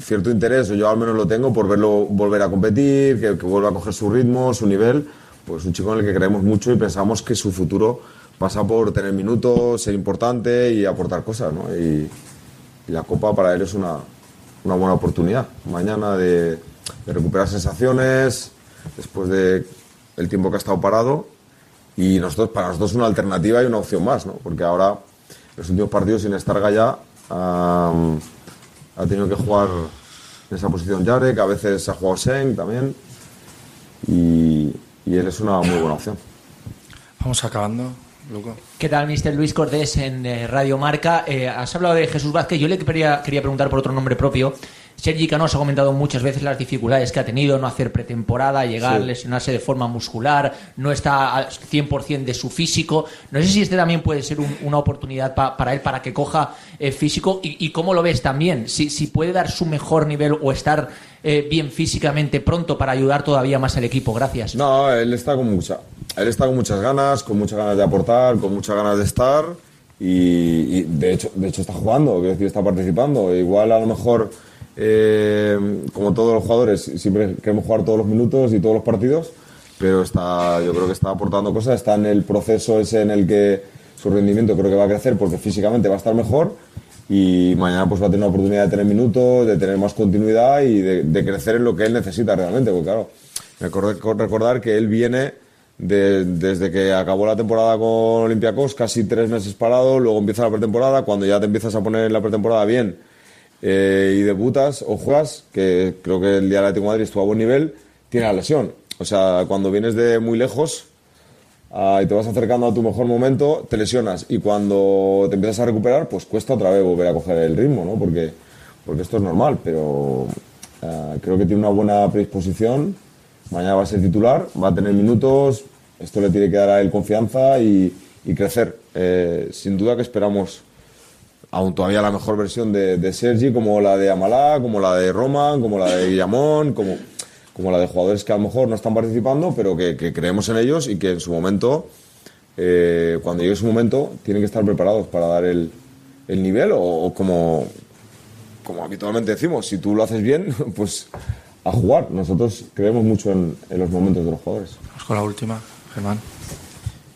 cierto interés, o yo al menos lo tengo, por verlo volver a competir, que, que vuelva a coger su ritmo, su nivel. Pues un chico en el que creemos mucho y pensamos que su futuro pasa por tener minutos, ser importante y aportar cosas, ¿no? Y, y la Copa para él es una, una buena oportunidad. Mañana de, de recuperar sensaciones después de el tiempo que ha estado parado y nosotros para nosotros es una alternativa y una opción más, ¿no? Porque ahora los últimos partidos sin estar Gallá am, ha tenido que jugar en esa posición Jarek, a veces ha jugado Seng también y, y él es una muy buena opción. Vamos acabando, Luco. ¿Qué tal, Mr. Luis Cortés en eh, Radio Marca? Eh, has hablado de Jesús Vázquez. Yo le quería, quería preguntar por otro nombre propio. Sergi Canós ha comentado muchas veces las dificultades que ha tenido, no hacer pretemporada, llegar, Sí. lesionarse de forma muscular, no está al 100% de su físico. No sé si este también puede ser un- una oportunidad pa- para él, para que coja eh, físico. Y, y cómo lo ves también? Si, si puede dar su mejor nivel o estar eh, bien físicamente pronto para ayudar todavía más al equipo. Gracias. No, él está con mucha, él está con muchas ganas, con muchas ganas de aportar, con muchas ganas de estar y, y de hecho, de hecho está jugando, quiero decir, está participando. Igual a lo mejor, eh, como todos los jugadores, siempre queremos jugar todos los minutos y todos los partidos, pero está, yo creo que está aportando cosas, está en el proceso ese en el que su rendimiento creo que va a crecer porque físicamente va a estar mejor y mañana pues va a tener una oportunidad de tener minutos, de tener más continuidad y de, de crecer en lo que él necesita realmente, porque claro, recordar, que él viene de- desde que acabó la temporada con Olympiacos, casi tres meses parado, luego empieza la pretemporada, cuando ya te empiezas a poner la pretemporada bien eh, y debutas o juegas, que creo que el día del Atlético de Madrid estuvo a buen nivel, tiene la lesión. O sea, cuando vienes de muy lejos ah, y te vas acercando a tu mejor momento, te lesionas. Y cuando te empiezas a recuperar, pues cuesta otra vez volver a coger el ritmo, ¿no? Porque, porque esto es normal, pero ah, creo que tiene una buena predisposición Mañana va a ser titular, va a tener minutos, esto le tiene que dar a él confianza y, y crecer. Eh, sin duda que esperamos aún todavía la mejor versión de, de Sergi, como la de Amalá, como la de Roman, como la de Guillamón, como, como la de jugadores que a lo mejor no están participando, pero que, que creemos en ellos y que en su momento, eh, cuando llegue su momento, tienen que estar preparados para dar el, el nivel o, como, como habitualmente decimos, si tú lo haces bien, pues a jugar. Nosotros creemos mucho en, en los momentos de los jugadores. Vamos con la última, Germán.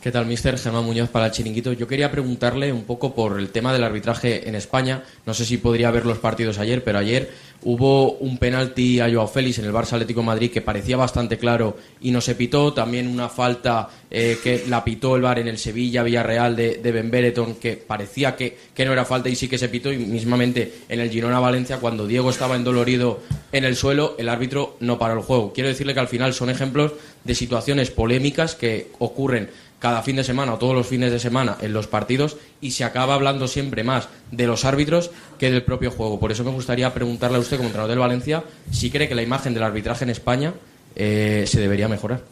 ¿Qué tal, mister? Germán Muñoz para el Chiringuito. Yo quería preguntarle un poco por el tema del arbitraje en España. No sé si podría ver los partidos ayer, pero ayer hubo un penalti a Joao Félix en el Barça Atlético Madrid que parecía bastante claro y no se pitó. También una falta eh, que la pitó el VAR en el Sevilla Villarreal de, de Ben Bereton que parecía que no era falta y sí que se pitó. Y mismamente en el Girona Valencia, cuando Diego estaba endolorido en el suelo, el árbitro no paró el juego. Quiero decirle que al final son ejemplos de situaciones polémicas que ocurren cada fin de semana o todos los fines de semana en los partidos y se acaba hablando siempre más de los árbitros que del propio juego. Por eso me gustaría preguntarle a usted, como entrenador del Valencia, si cree que la imagen del arbitraje en España eh, se debería mejorar.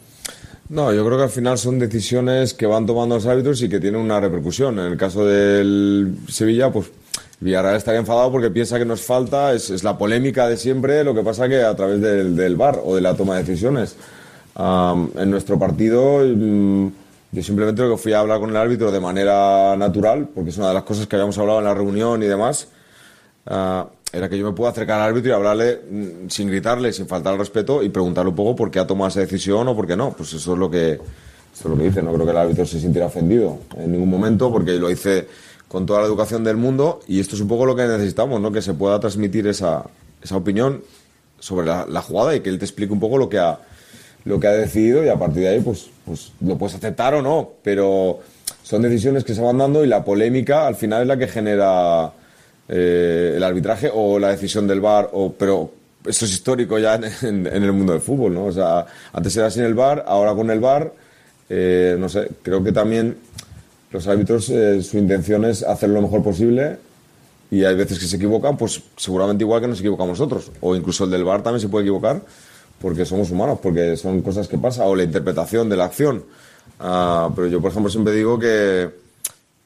No, yo creo que al final son decisiones que van tomando los árbitros y que tienen una repercusión. En el caso del Sevilla, pues Villarreal estaría enfadado porque piensa que nos falta, es, la polémica de siempre, lo que pasa que a través del, del VAR o de la toma de decisiones. En nuestro partido, mm, yo simplemente lo que fui a hablar con el árbitro de manera natural, porque es una de las cosas que habíamos hablado en la reunión y demás, ah, era que yo me puedo acercar al árbitro y hablarle mm, sin gritarle, sin faltar al respeto y preguntarle un poco por qué ha tomado esa decisión o por qué no. Pues eso es lo que, eso es lo que dice. No creo que el árbitro se sintiera ofendido en ningún momento porque lo hice con toda la educación del mundo y esto es un poco lo que necesitamos, ¿no? Que se pueda transmitir esa, esa opinión sobre la, la jugada y que él te explique un poco lo que ha, lo que ha decidido y a partir de ahí pues, pues lo puedes aceptar o no, pero son decisiones que se van dando y la polémica al final es la que genera eh, el arbitraje o la decisión del VAR, o, pero eso es histórico ya en, en- en el mundo del fútbol, ¿no? O sea, antes era sin el VAR, ahora con el VAR, eh, no sé, creo que también los árbitros eh, su intención es hacer lo mejor posible y hay veces que se equivocan, pues seguramente igual que nos equivocamos nosotros, o incluso el del VAR también se puede equivocar porque somos humanos, porque son cosas que pasan, o la interpretación de la acción. Ah, pero yo, por ejemplo, siempre digo que,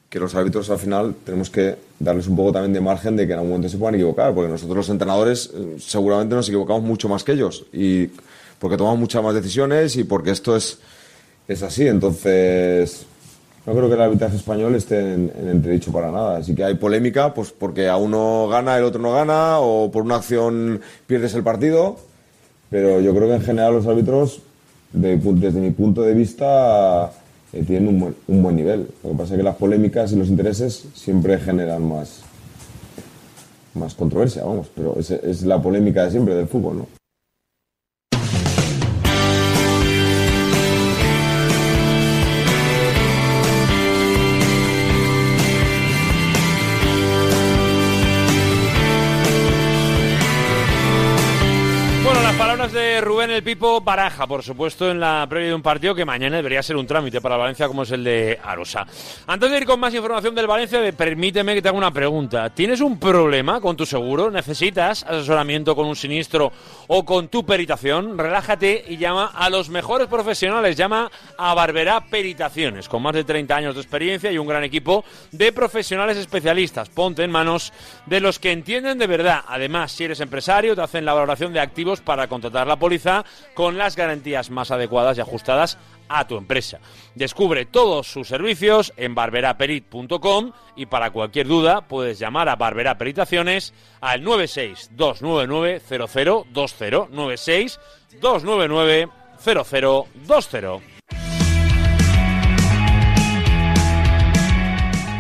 que los árbitros al final tenemos que darles un poco también de margen de que en algún momento se puedan equivocar, porque nosotros los entrenadores eh, seguramente nos equivocamos mucho más que ellos, y porque tomamos muchas más decisiones y porque esto es, es así. Entonces, no creo que el arbitraje español esté en, en entredicho para nada. Así que hay polémica, pues porque a uno gana, el otro no gana, o por una acción pierdes el partido. Pero yo creo que en general los árbitros, de desde mi punto de vista, eh, tienen un buen, un buen nivel. Lo que pasa es que las polémicas y los intereses siempre generan más, más controversia, vamos. Pero es, es la polémica de siempre del fútbol, ¿no? De Rubén el Pipo Baraja, por supuesto, en la previa de un partido que mañana debería ser un trámite para Valencia como es el de Arosa. Antes de ir con más información del Valencia, permíteme que te haga una pregunta. ¿Tienes un problema con tu seguro? ¿Necesitas asesoramiento con un sinistro o con tu peritación? Relájate y llama a los mejores profesionales. Llama a Barberá Peritaciones, con más de 30 años de experiencia y un gran equipo de profesionales especialistas. Ponte en manos de los que entienden de verdad. Además, si eres empresario, te hacen la valoración de activos para contratar la póliza con las garantías más adecuadas y ajustadas a tu empresa. Descubre todos sus servicios en barberaperit.com y para cualquier duda puedes llamar a Barbera Peritaciones al 96 299 0020 96 299 0020.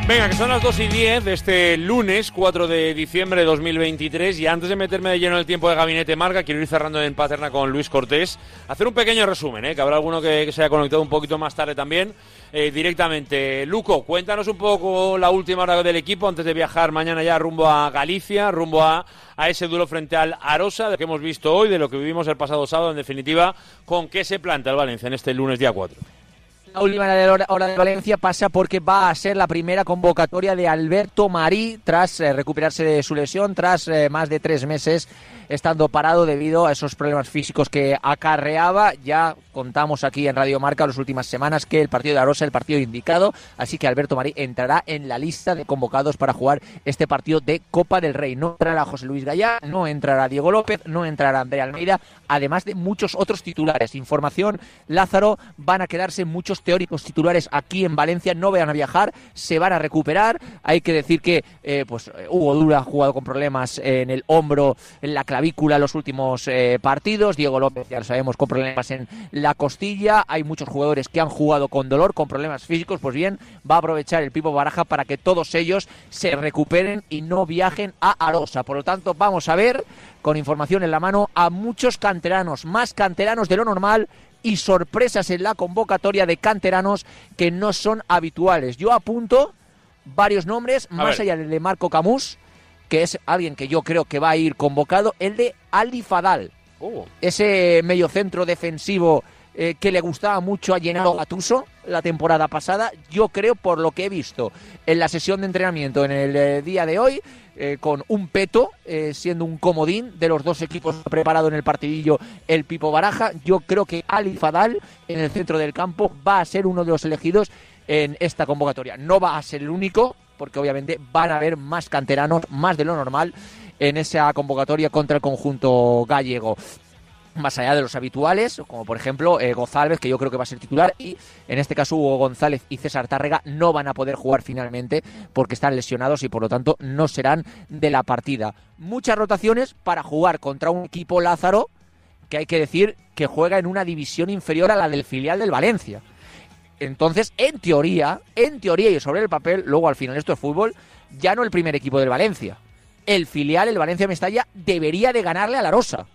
Venga, que son las 2 y 10 de este lunes 4 de diciembre de 2023 y antes de meterme de lleno en el tiempo de gabinete Marga, quiero ir cerrando en paterna con Luis Cortés, hacer un pequeño resumen, ¿eh? que habrá alguno que, que se haya conectado un poquito más tarde también, eh, directamente. Luco, cuéntanos un poco la última hora del equipo antes de viajar mañana ya rumbo a Galicia, rumbo a, a ese duelo frente al Arosa, de lo que hemos visto hoy, de lo que vivimos el pasado sábado, en definitiva, con qué se planta el Valencia en este lunes día 4. La última hora de Valencia pasa porque va a ser la primera convocatoria de Alberto Marí tras eh, recuperarse de su lesión, tras eh, más de tres meses estando parado debido a esos problemas físicos que acarreaba. Ya contamos aquí en Radio Marca las últimas semanas que el partido de Arosa es el partido indicado, así que Alberto Marí entrará en la lista de convocados para jugar este partido de Copa del Rey. No entrará José Luis Gallá, no entrará Diego López, no entrará Andrea Almeida, además de muchos otros titulares. Información, Lázaro, van a quedarse muchos teóricos titulares aquí en Valencia, no van a viajar, se van a recuperar. Hay que decir que eh, pues Hugo Dura ha jugado con problemas en el hombro, en la clavícula los últimos eh, partidos. Diego López, ya lo sabemos, con problemas en la costilla. Hay muchos jugadores que han jugado con dolor, con problemas físicos. Pues bien, va a aprovechar el Pipo Baraja para que todos ellos se recuperen y no viajen a Arosa. Por lo tanto, vamos a ver, con información en la mano, a muchos canteranos, más canteranos de lo normal y sorpresas en la convocatoria de canteranos que no son habituales. Yo apunto varios nombres, A más ver. allá del de Marco Camus, que es alguien que yo creo que va a ir convocado, el de Ali Fadal, Uh. ese mediocentro defensivo eh, que le gustaba mucho a Llenado Gatuso la temporada pasada. Yo creo, por lo que he visto en la sesión de entrenamiento en el eh, día de hoy, eh, con un peto, siendo un comodín de los dos equipos preparado en el partidillo el Pipo Baraja, yo creo que Ali Fadal en el centro del campo va a ser uno de los elegidos en esta convocatoria. No va a ser el único, porque obviamente van a haber más canteranos, más de lo normal, en esa convocatoria contra el conjunto gallego más allá de los habituales, como por ejemplo eh, González, que yo creo que va a ser titular, y en este caso Hugo González y César Tárrega no van a poder jugar finalmente porque están lesionados y por lo tanto no serán de la partida. Muchas rotaciones para jugar contra un equipo Lázaro que hay que decir que juega en una división inferior a la del filial del Valencia. Entonces, en teoría, en teoría y sobre el papel, luego al final esto es fútbol, ya no el primer equipo del Valencia. El filial, el Valencia Mestalla, debería de ganarle a la Rosa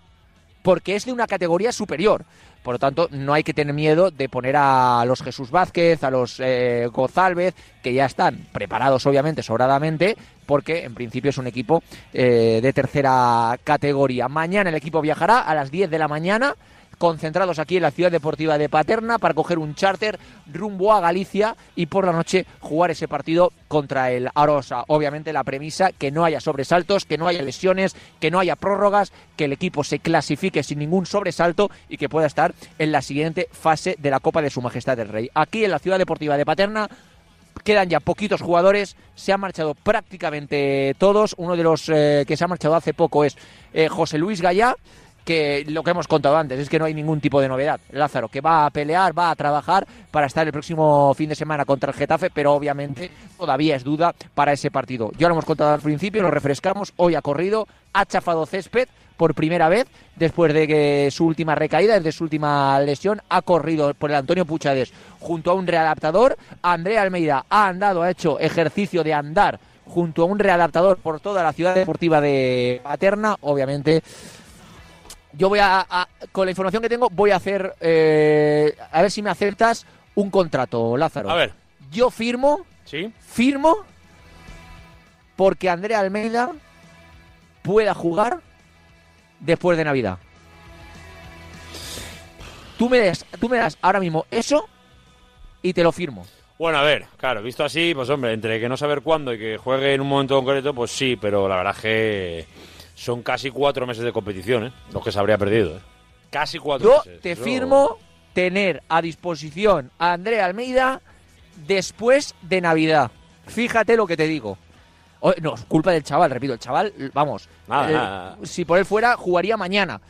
porque es de una categoría superior. Por lo tanto, no hay que tener miedo de poner a los Jesús Vázquez, a los eh, González, que ya están preparados, obviamente, sobradamente, porque en principio es un equipo eh, de tercera categoría. Mañana el equipo viajará a las 10 de la mañana concentrados aquí en la ciudad deportiva de Paterna para coger un charter rumbo a Galicia y por la noche jugar ese partido contra el Arosa. Obviamente la premisa que no haya sobresaltos, que no haya lesiones, que no haya prórrogas, que el equipo se clasifique sin ningún sobresalto y que pueda estar en la siguiente fase de la Copa de Su Majestad el Rey. Aquí en la ciudad deportiva de Paterna quedan ya poquitos jugadores, se han marchado prácticamente todos. Uno de los eh, que se ha marchado hace poco es eh, José Luis Gallá, que lo que hemos contado antes es que no hay ningún tipo de novedad. Lázaro, que va a pelear, va a trabajar para estar el próximo fin de semana contra el Getafe, pero obviamente todavía es duda para ese partido. Ya lo hemos contado al principio, lo refrescamos, hoy ha corrido, ha chafado césped por primera vez después de que su última recaída, desde su última lesión, ha corrido por el Antonio Puchades junto a un readaptador. Andrea Almeida ha andado, ha hecho ejercicio de andar junto a un readaptador por toda la ciudad deportiva de Paterna, obviamente yo voy a, a- con la información que tengo, voy a hacer, eh, a ver si me aceptas un contrato, Lázaro. A ver. Yo firmo, ¿Sí? firmo, porque Andrea Almeida pueda jugar después de Navidad. Tú me das, tú me das ahora mismo eso y te lo firmo. Bueno, a ver, claro, visto así, pues hombre, entre que no saber cuándo y que juegue en un momento concreto, pues sí, pero la verdad es que son casi cuatro meses de competición, ¿eh? Los que se habría perdido, ¿eh? Casi cuatro Yo meses. te Eso- firmo tener a disposición a Andrea Almeida después de Navidad. Fíjate lo que te digo. O- no, es culpa del chaval, repito, el chaval, vamos. Nada, eh, nada. Si por él fuera, jugaría mañana.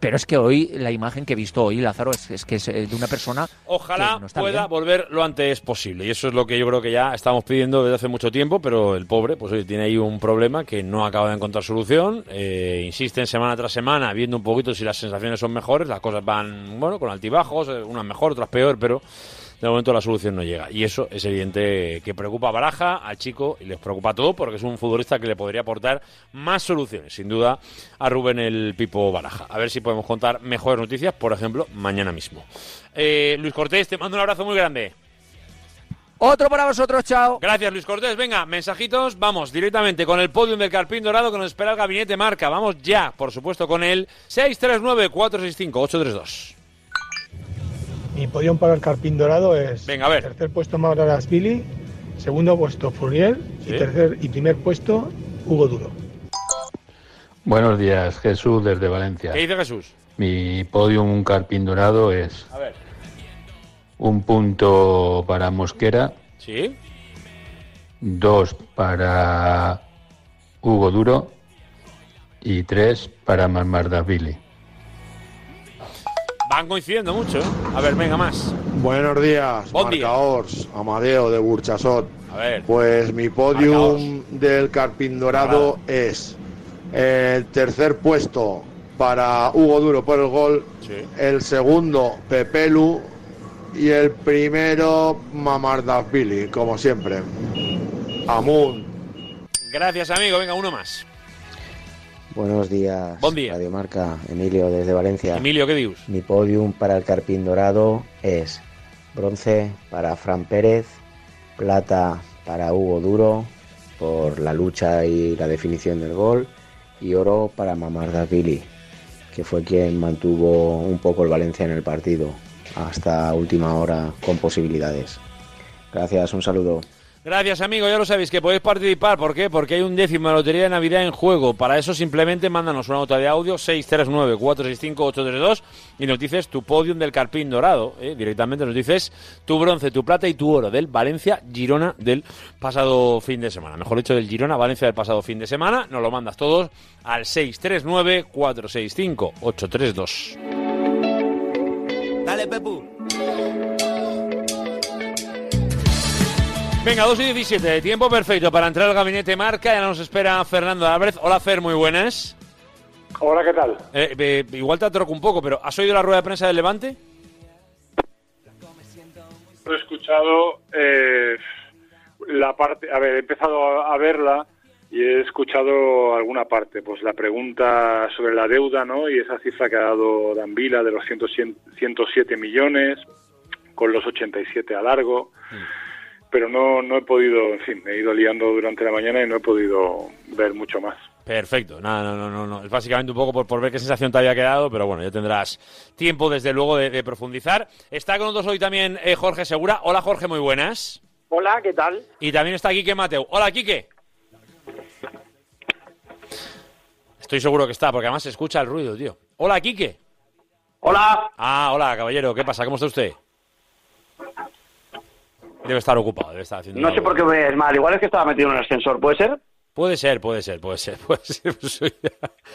Pero es que hoy, la imagen que he visto hoy, Lázaro, es, es que es eh, de una persona. Ojalá no pueda bien. volver lo antes posible. Y eso es lo que yo creo que ya estamos pidiendo desde hace mucho tiempo, pero el pobre, pues oye, tiene ahí un problema que no acaba de encontrar solución. Eh, insisten semana tras semana, viendo un poquito si las sensaciones son mejores. Las cosas van, bueno, con altibajos, eh, unas mejor, otras peor, pero de momento la solución no llega. Y eso es evidente que preocupa a Baraja, al chico, y les preocupa a todo porque es un futbolista que le podría aportar más soluciones, sin duda, a Rubén el Pipo Baraja. A ver si podemos contar mejores noticias, por ejemplo, mañana mismo. Eh, Luis Cortés, te mando un abrazo muy grande. Otro para vosotros, chao. Gracias, Luis Cortés. Venga, mensajitos. Vamos directamente con el podium del Carpín Dorado que nos espera el gabinete marca. Vamos ya, por supuesto, con el 639-465-832. Mi podium para el Carpín Dorado es Venga, a ver. tercer puesto Billy, segundo puesto Furiel Sí. y tercer y primer puesto Hugo Duro. Buenos días, Jesús desde Valencia. ¿Qué dice Jesús? Mi podium carpín dorado es A ver. un punto para Mosquera, ¿Sí? dos para Hugo Duro y tres para Marmardashvili. Van coincidiendo mucho, ¿eh? A ver, venga, más. Buenos días, Bon día. marcaors, Amadeo de Burchasot. A ver. Pues mi podium del Carpín Dorado es el tercer puesto para Hugo Duro por el gol, el segundo Pepelu y el primero Mamardashvili, como siempre. Amun. Gracias, amigo. Venga, uno más. Buenos días, Bon día. Radio Marca, Emilio desde Valencia. Emilio, ¿qué dius? Mi podium para el Carpín Dorado es bronce para Fran Pérez, plata para Hugo Duro por la lucha y la definición del gol y oro para Mamardashvili, que fue quien mantuvo un poco el Valencia en el partido hasta última hora con posibilidades. Gracias, un saludo. Gracias, amigo. Ya lo sabéis que podéis participar. ¿Por qué? Porque hay un décimo de Lotería de Navidad en juego. Para eso simplemente mándanos una nota de audio 639-465-832 y nos dices tu podium del Carpín Dorado. ¿eh? Directamente nos dices tu bronce, tu plata y tu oro del Valencia-Girona del pasado fin de semana. Mejor dicho, del Girona-Valencia del pasado fin de semana. Nos lo mandas todos al 639-465-832. Dale, Pepu. Venga, 2 y 17, tiempo perfecto para entrar al gabinete marca. Ya nos espera Fernando Álvarez. Hola, Fer, muy buenas. Hola, ¿qué tal? Eh, eh, igual te atroco un poco, pero ¿has oído la rueda de prensa del Levante? He escuchado eh, la parte, a ver, he empezado a, a verla y he escuchado alguna parte, pues la pregunta sobre la deuda, ¿no? Y esa cifra que ha dado Dan Vila de los 100 107 millones con los 87 a largo. Pero no, no he podido, en fin, me he ido liando durante la mañana y no he podido ver mucho más. Perfecto, no, no, no, no, no. Es básicamente un poco por, por ver qué sensación te había quedado, pero bueno, ya tendrás tiempo desde luego de, de profundizar. Está con nosotros hoy también eh, Jorge Segura. Hola Jorge, muy buenas. Hola, ¿qué tal? Y también está Quique Mateu. Hola Quique. Estoy seguro que está, porque además se escucha el ruido, tío. Hola Quique. Hola. Ah, hola caballero, ¿qué pasa? ¿Cómo está usted? Debe estar ocupado, debe estar haciendo No sé por qué me es mal. Igual es que estaba metido en un ascensor, ¿puede ser? Puede ser, puede ser, puede ser, puede ser. Soy-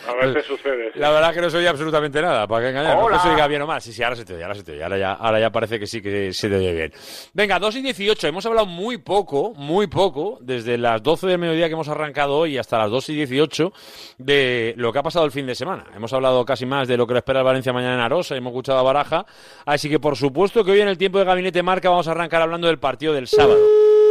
A veces sucede. La verdad que no soy absolutamente nada, para que engañar. No se diga bien o mal. Sí, sí, ahora se te oye, ahora se te oye. Ahora ya, ahora ya parece que sí que se te oye bien. Venga, 2 y 18. Hemos hablado muy poco, muy poco, desde las 12 del mediodía que hemos arrancado hoy hasta las 2 y 18, de lo que ha pasado el fin de semana. Hemos hablado casi más de lo que le espera el Valencia mañana en Arosa, hemos escuchado a Baraja. Así que, por supuesto, que hoy en el tiempo de Gabinete Marca vamos a arrancar hablando del partido del sábado.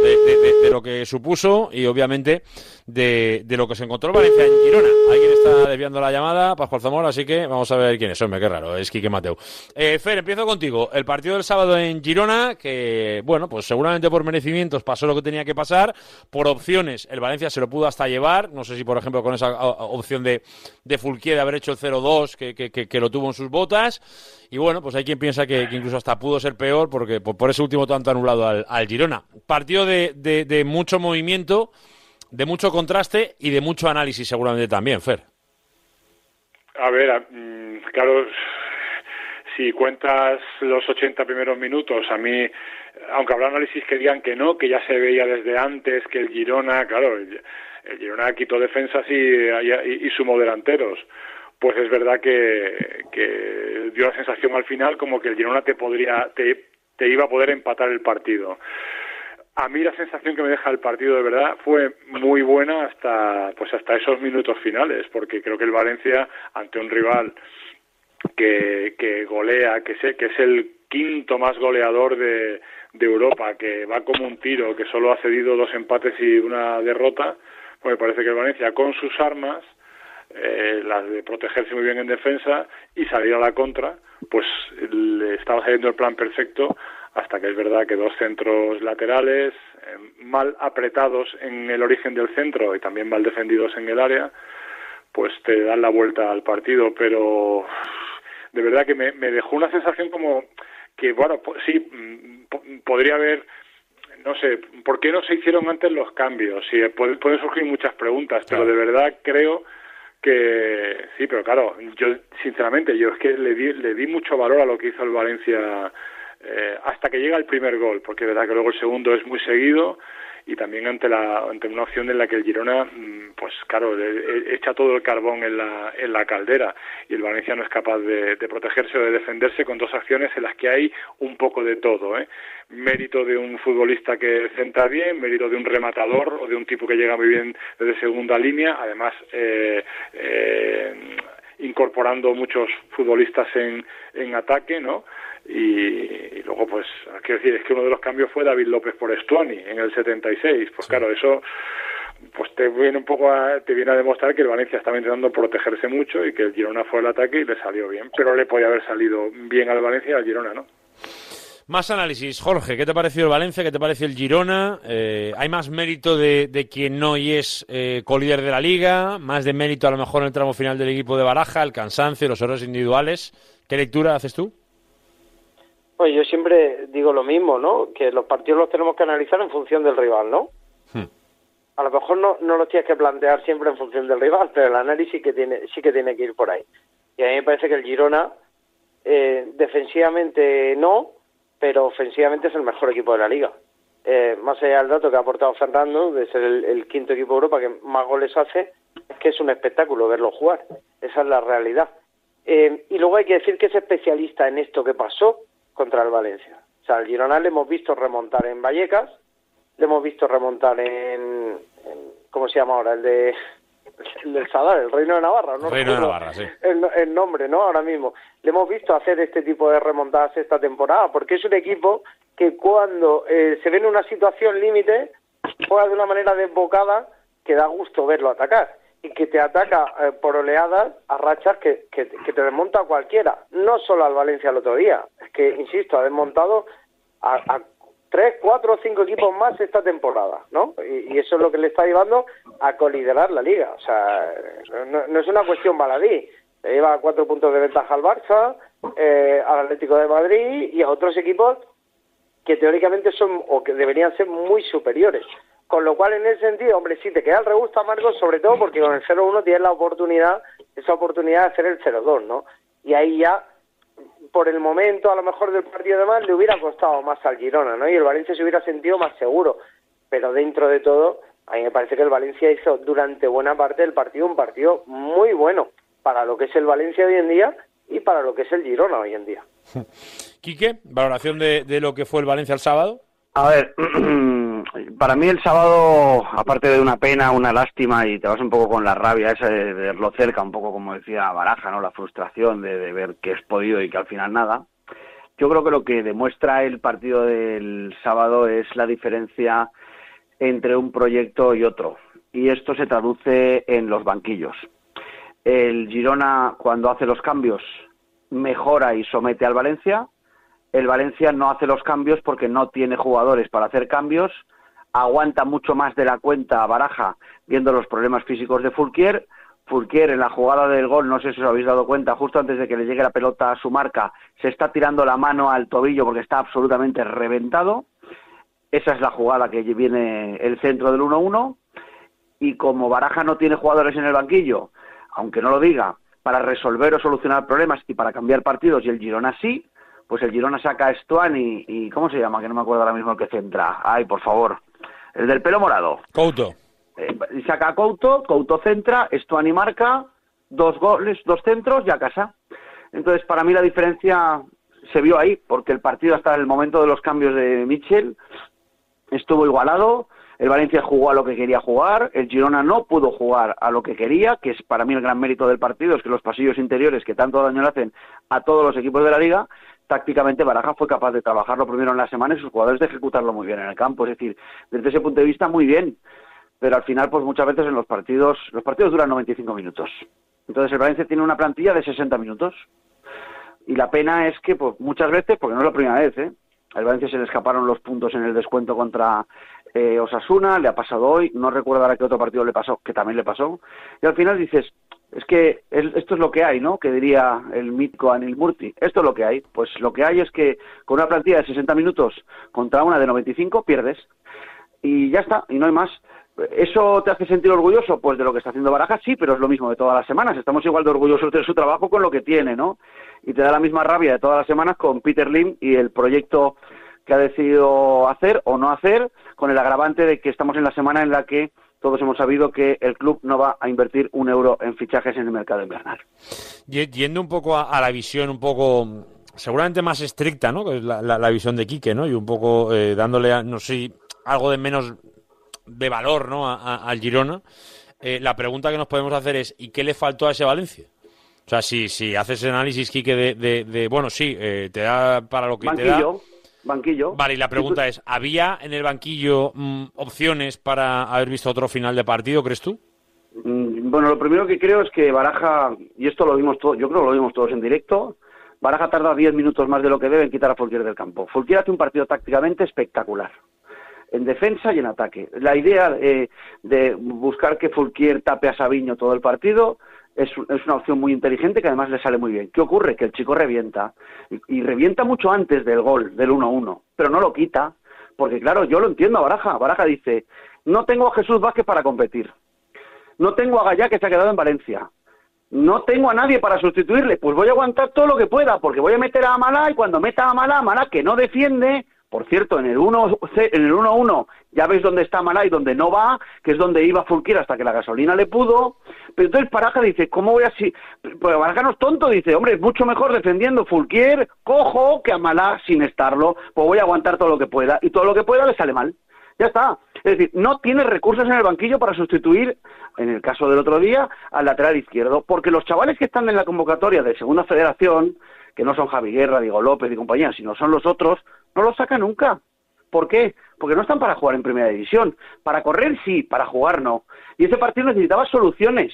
De, lo que supuso y obviamente de, lo que se encontró el Valencia en Girona. Alguien está desviando la llamada, Pascual Zamora, así que vamos a ver quién es. Hombre, qué raro, es Quique Mateu. Eh, Fer, empiezo contigo. El partido del sábado en Girona, que, bueno, pues seguramente por merecimientos pasó lo que tenía que pasar. Por opciones, el Valencia se lo pudo hasta llevar. No sé si, por ejemplo, con esa opción de, de Fulquier de haber hecho el 0-2, que, que- que- que lo tuvo en sus botas. Y bueno, pues hay quien piensa que, incluso hasta pudo ser peor porque por, ese último tanto anulado al, Girona. Partido de, mucho movimiento, de mucho contraste y de mucho análisis seguramente también, Fer. A ver, mm, claro, si cuentas los 80 primeros minutos, a mí, aunque habrá análisis que digan que no, que ya se veía desde antes, que el Girona, claro, el, el Girona quitó defensas y, y, y sumó delanteros. Pues es verdad que, dio la sensación al final como que el Girona te podría, te, te iba a poder empatar el partido. A mí la sensación que me deja el partido de verdad fue muy buena hasta pues hasta esos minutos finales, porque creo que el Valencia ante un rival que, que golea, que, sé, que es el quinto más goleador de, de Europa, que va como un tiro, que solo ha cedido dos empates y una derrota, pues me parece que el Valencia con sus armas, eh, las de protegerse muy bien en defensa y salir a la contra, pues le estaba saliendo el plan perfecto hasta que es verdad que dos centros laterales eh, mal apretados en el origen del centro y también mal defendidos en el área, pues te dan la vuelta al partido, pero de verdad que me, me dejó una sensación como que bueno, pues sí, mm, po- podría haber no sé, ¿por qué no se hicieron antes los cambios? Sí, puede- pueden surgir muchas preguntas, pero de verdad creo que sí, pero claro, yo sinceramente, yo es que le di, le di mucho valor a lo que hizo el Valencia eh, hasta que llega el primer gol, porque es verdad que luego el segundo es muy seguido y también ante la ante una opción en la que el Girona mm, pues claro le- echa todo el carbón en la en la caldera y el Valencia no es capaz de, de protegerse o de defenderse con dos acciones en las que hay un poco de todo ¿eh? mérito de un futbolista que centra bien mérito de un rematador o de un tipo que llega muy bien desde segunda línea además eh, eh, incorporando muchos futbolistas en, en ataque, ¿no? Y, y luego, pues, quiero decir, es que uno de los cambios fue David López por Estuani en el 76. Pues claro, eso pues te viene un poco a, te viene a demostrar que el Valencia estaba intentando protegerse mucho y que el Girona fue al ataque y le salió bien. Pero le podía haber salido bien al Valencia y al Girona, ¿no? Más análisis. Jorge, ¿qué te pareció el Valencia? ¿Qué te pareció el Girona? Eh, ¿Hay más mérito de, de quien no y es eh, colíder de la liga? ¿Más de mérito a lo mejor en el tramo final del equipo de Baraja? ¿El cansancio, los errores individuales? ¿Qué lectura haces tú? Pues yo siempre digo lo mismo, ¿no? Que los partidos los tenemos que analizar en función del rival, ¿no? Hmm. A lo mejor no, no los tienes que plantear siempre en función del rival, pero el análisis que tiene, sí que tiene que ir por ahí. Y a mí me parece que el Girona, eh, defensivamente no, pero ofensivamente es el mejor equipo de la liga. Eh, más allá del dato que ha aportado Fernando, de ser el, el quinto equipo de Europa que más goles hace, es que es un espectáculo verlo jugar. Esa es la realidad. Eh, y luego hay que decir que es especialista en esto que pasó contra el Valencia. O sea, al Girona le hemos visto remontar en Vallecas, le hemos visto remontar en, en- ¿cómo se llama ahora? El de el del Sadar, el Reino de Navarra, ¿no? Reino de Navarra, sí. el, el nombre, ¿no? Ahora mismo. Le hemos visto hacer este tipo de remontadas esta temporada, porque es un equipo que cuando eh, se ve en una situación límite, juega de una manera desbocada que da gusto verlo atacar y que te ataca eh, por oleadas a rachas que, que, te desmonta a cualquiera, no solo al Valencia el otro día, es que, insisto, ha desmontado a, tres, cuatro o cinco equipos más esta temporada, ¿no? Y, eso es lo que le está llevando a coliderar la liga. O sea, no, no es una cuestión baladí. Le lleva cuatro puntos de ventaja al Barça, eh, al Atlético de Madrid y a otros equipos que teóricamente son o que deberían ser muy superiores. Con lo cual, en ese sentido, hombre, sí, te queda el regusto amargo, sobre todo porque con el 0-1 tienes la oportunidad, esa oportunidad de hacer el 0-2, ¿no? Y ahí ya por el momento, a lo mejor del partido de más, le hubiera costado más al Girona, ¿no? Y el Valencia se hubiera sentido más seguro. Pero dentro de todo, a mí me parece que el Valencia hizo durante buena parte del partido un partido muy bueno para lo que es el Valencia hoy en día y para lo que es el Girona hoy en día. Quique, valoración de, de lo que fue el Valencia el sábado. A ver, para mí el sábado, aparte de una pena, una lástima y te vas un poco con la rabia esa de verlo cerca, un poco como decía Baraja, ¿no? La frustración de, de ver que es podido y que al final nada. Yo creo que lo que demuestra el partido del sábado es la diferencia entre un proyecto y otro. Y esto se traduce en los banquillos. El Girona, cuando hace los cambios, mejora y somete al Valencia. El Valencia no hace los cambios porque no tiene jugadores para hacer cambios. Aguanta mucho más de la cuenta a Baraja viendo los problemas físicos de Fulquier. Fulquier en la jugada del gol, no sé si os habéis dado cuenta, justo antes de que le llegue la pelota a su marca, se está tirando la mano al tobillo porque está absolutamente reventado. Esa es la jugada que viene el centro del 1-1. Y como Baraja no tiene jugadores en el banquillo, aunque no lo diga, para resolver o solucionar problemas y para cambiar partidos, y el Girona sí, pues el Girona saca a Stuani y ¿cómo se llama? Que no me acuerdo ahora mismo el que centra. Ay, por favor. El del pelo morado. Couto. Eh, saca Couto, Couto centra, Stuani marca, dos goles, dos centros y a casa. Entonces, para mí la diferencia se vio ahí, porque el partido hasta el momento de los cambios de Mitchell estuvo igualado, el Valencia jugó a lo que quería jugar, el Girona no pudo jugar a lo que quería, que es para mí el gran mérito del partido, es que los pasillos interiores que tanto daño le hacen a todos los equipos de la liga, tácticamente Baraja fue capaz de trabajarlo primero en la semana y sus jugadores de ejecutarlo muy bien en el campo, es decir, desde ese punto de vista muy bien, pero al final pues muchas veces en los partidos, los partidos duran 95 minutos, entonces el Valencia tiene una plantilla de 60 minutos. Y la pena es que pues muchas veces, porque no es la primera vez, ¿eh? al Valencia se le escaparon los puntos en el descuento contra eh, Osasuna, le ha pasado hoy, no recuerdo ahora qué otro partido le pasó, que también le pasó, y al final dices, Es que es- esto es lo que hay, ¿no? Que diría el mítico Anil Murti. Esto es lo que hay. Pues lo que hay es que con una plantilla de 60 minutos contra una de 95 pierdes. Y ya está, y no hay más. ¿Eso te hace sentir orgulloso? Pues de lo que está haciendo Baraja, sí, pero es lo mismo de todas las semanas. Estamos igual de orgullosos de su trabajo con lo que tiene, ¿no? Y te da la misma rabia de todas las semanas con Peter Lim y el proyecto que ha decidido hacer o no hacer, con el agravante de que estamos en la semana en la que todos hemos sabido que el club no va a invertir un euro en fichajes en el mercado invernal. Yendo un poco a, a la visión un poco seguramente más estricta, ¿no? Que es la, la- la visión de Quique, ¿no? Y un poco eh, dándole, a- no sé, algo de menos de valor, ¿no? A- al Girona. Eh, la pregunta que nos podemos hacer es, ¿y qué le faltó a ese Valencia? O sea, si, si haces el análisis, Quique, de, de, de, bueno, sí, eh, te da para lo que te da. Banquillo. Vale, y la pregunta es, ¿había en el banquillo mm, opciones para haber visto otro final de partido, crees tú? Mm, Bueno, lo primero que creo es que Baraja, y esto lo vimos todos, yo creo que lo vimos todos en directo, Baraja tarda 10 minutos más de lo que debe en quitar a Fulquier del campo. Fulquier hace un partido tácticamente espectacular, en defensa y en ataque. La idea eh, de buscar que Fulquier tape a Sabiño todo el partido es, es una opción muy inteligente que además le sale muy bien. ¿Qué ocurre? Que el chico revienta, y, revienta mucho antes del gol, del 1-1, pero no lo quita, porque claro, yo lo entiendo a Baraja. Baraja dice, no tengo a Jesús Vázquez para competir. No tengo a Gallá que se ha quedado en Valencia. No tengo a nadie para sustituirle. Pues voy a aguantar todo lo que pueda, porque voy a meter a Amalá y cuando meta a Amalá, Amalá que no defiende, por cierto, en el 1 en el 1-1 ya veis dónde está Amalá y dónde no va, que es donde iba Fulquier hasta que la gasolina le pudo. Pero entonces Baraja dice, ¿cómo voy así? Pues Baraja no es tonto, dice, hombre, es mucho mejor defendiendo Fulquier, cojo, que Amalá sin estarlo. Pues voy a aguantar todo lo que pueda y todo lo que pueda le sale mal. Ya está. Es decir, no tiene recursos en el banquillo para sustituir, en el caso del otro día, al lateral izquierdo, porque los chavales que están en la convocatoria de Segunda Federación, que no son Javi Guerra, Diego López y compañía, sino son los otros, no los saca nunca. ¿Por qué? Porque no están para jugar en primera división. Para correr sí, para jugar no. Y ese partido necesitaba soluciones,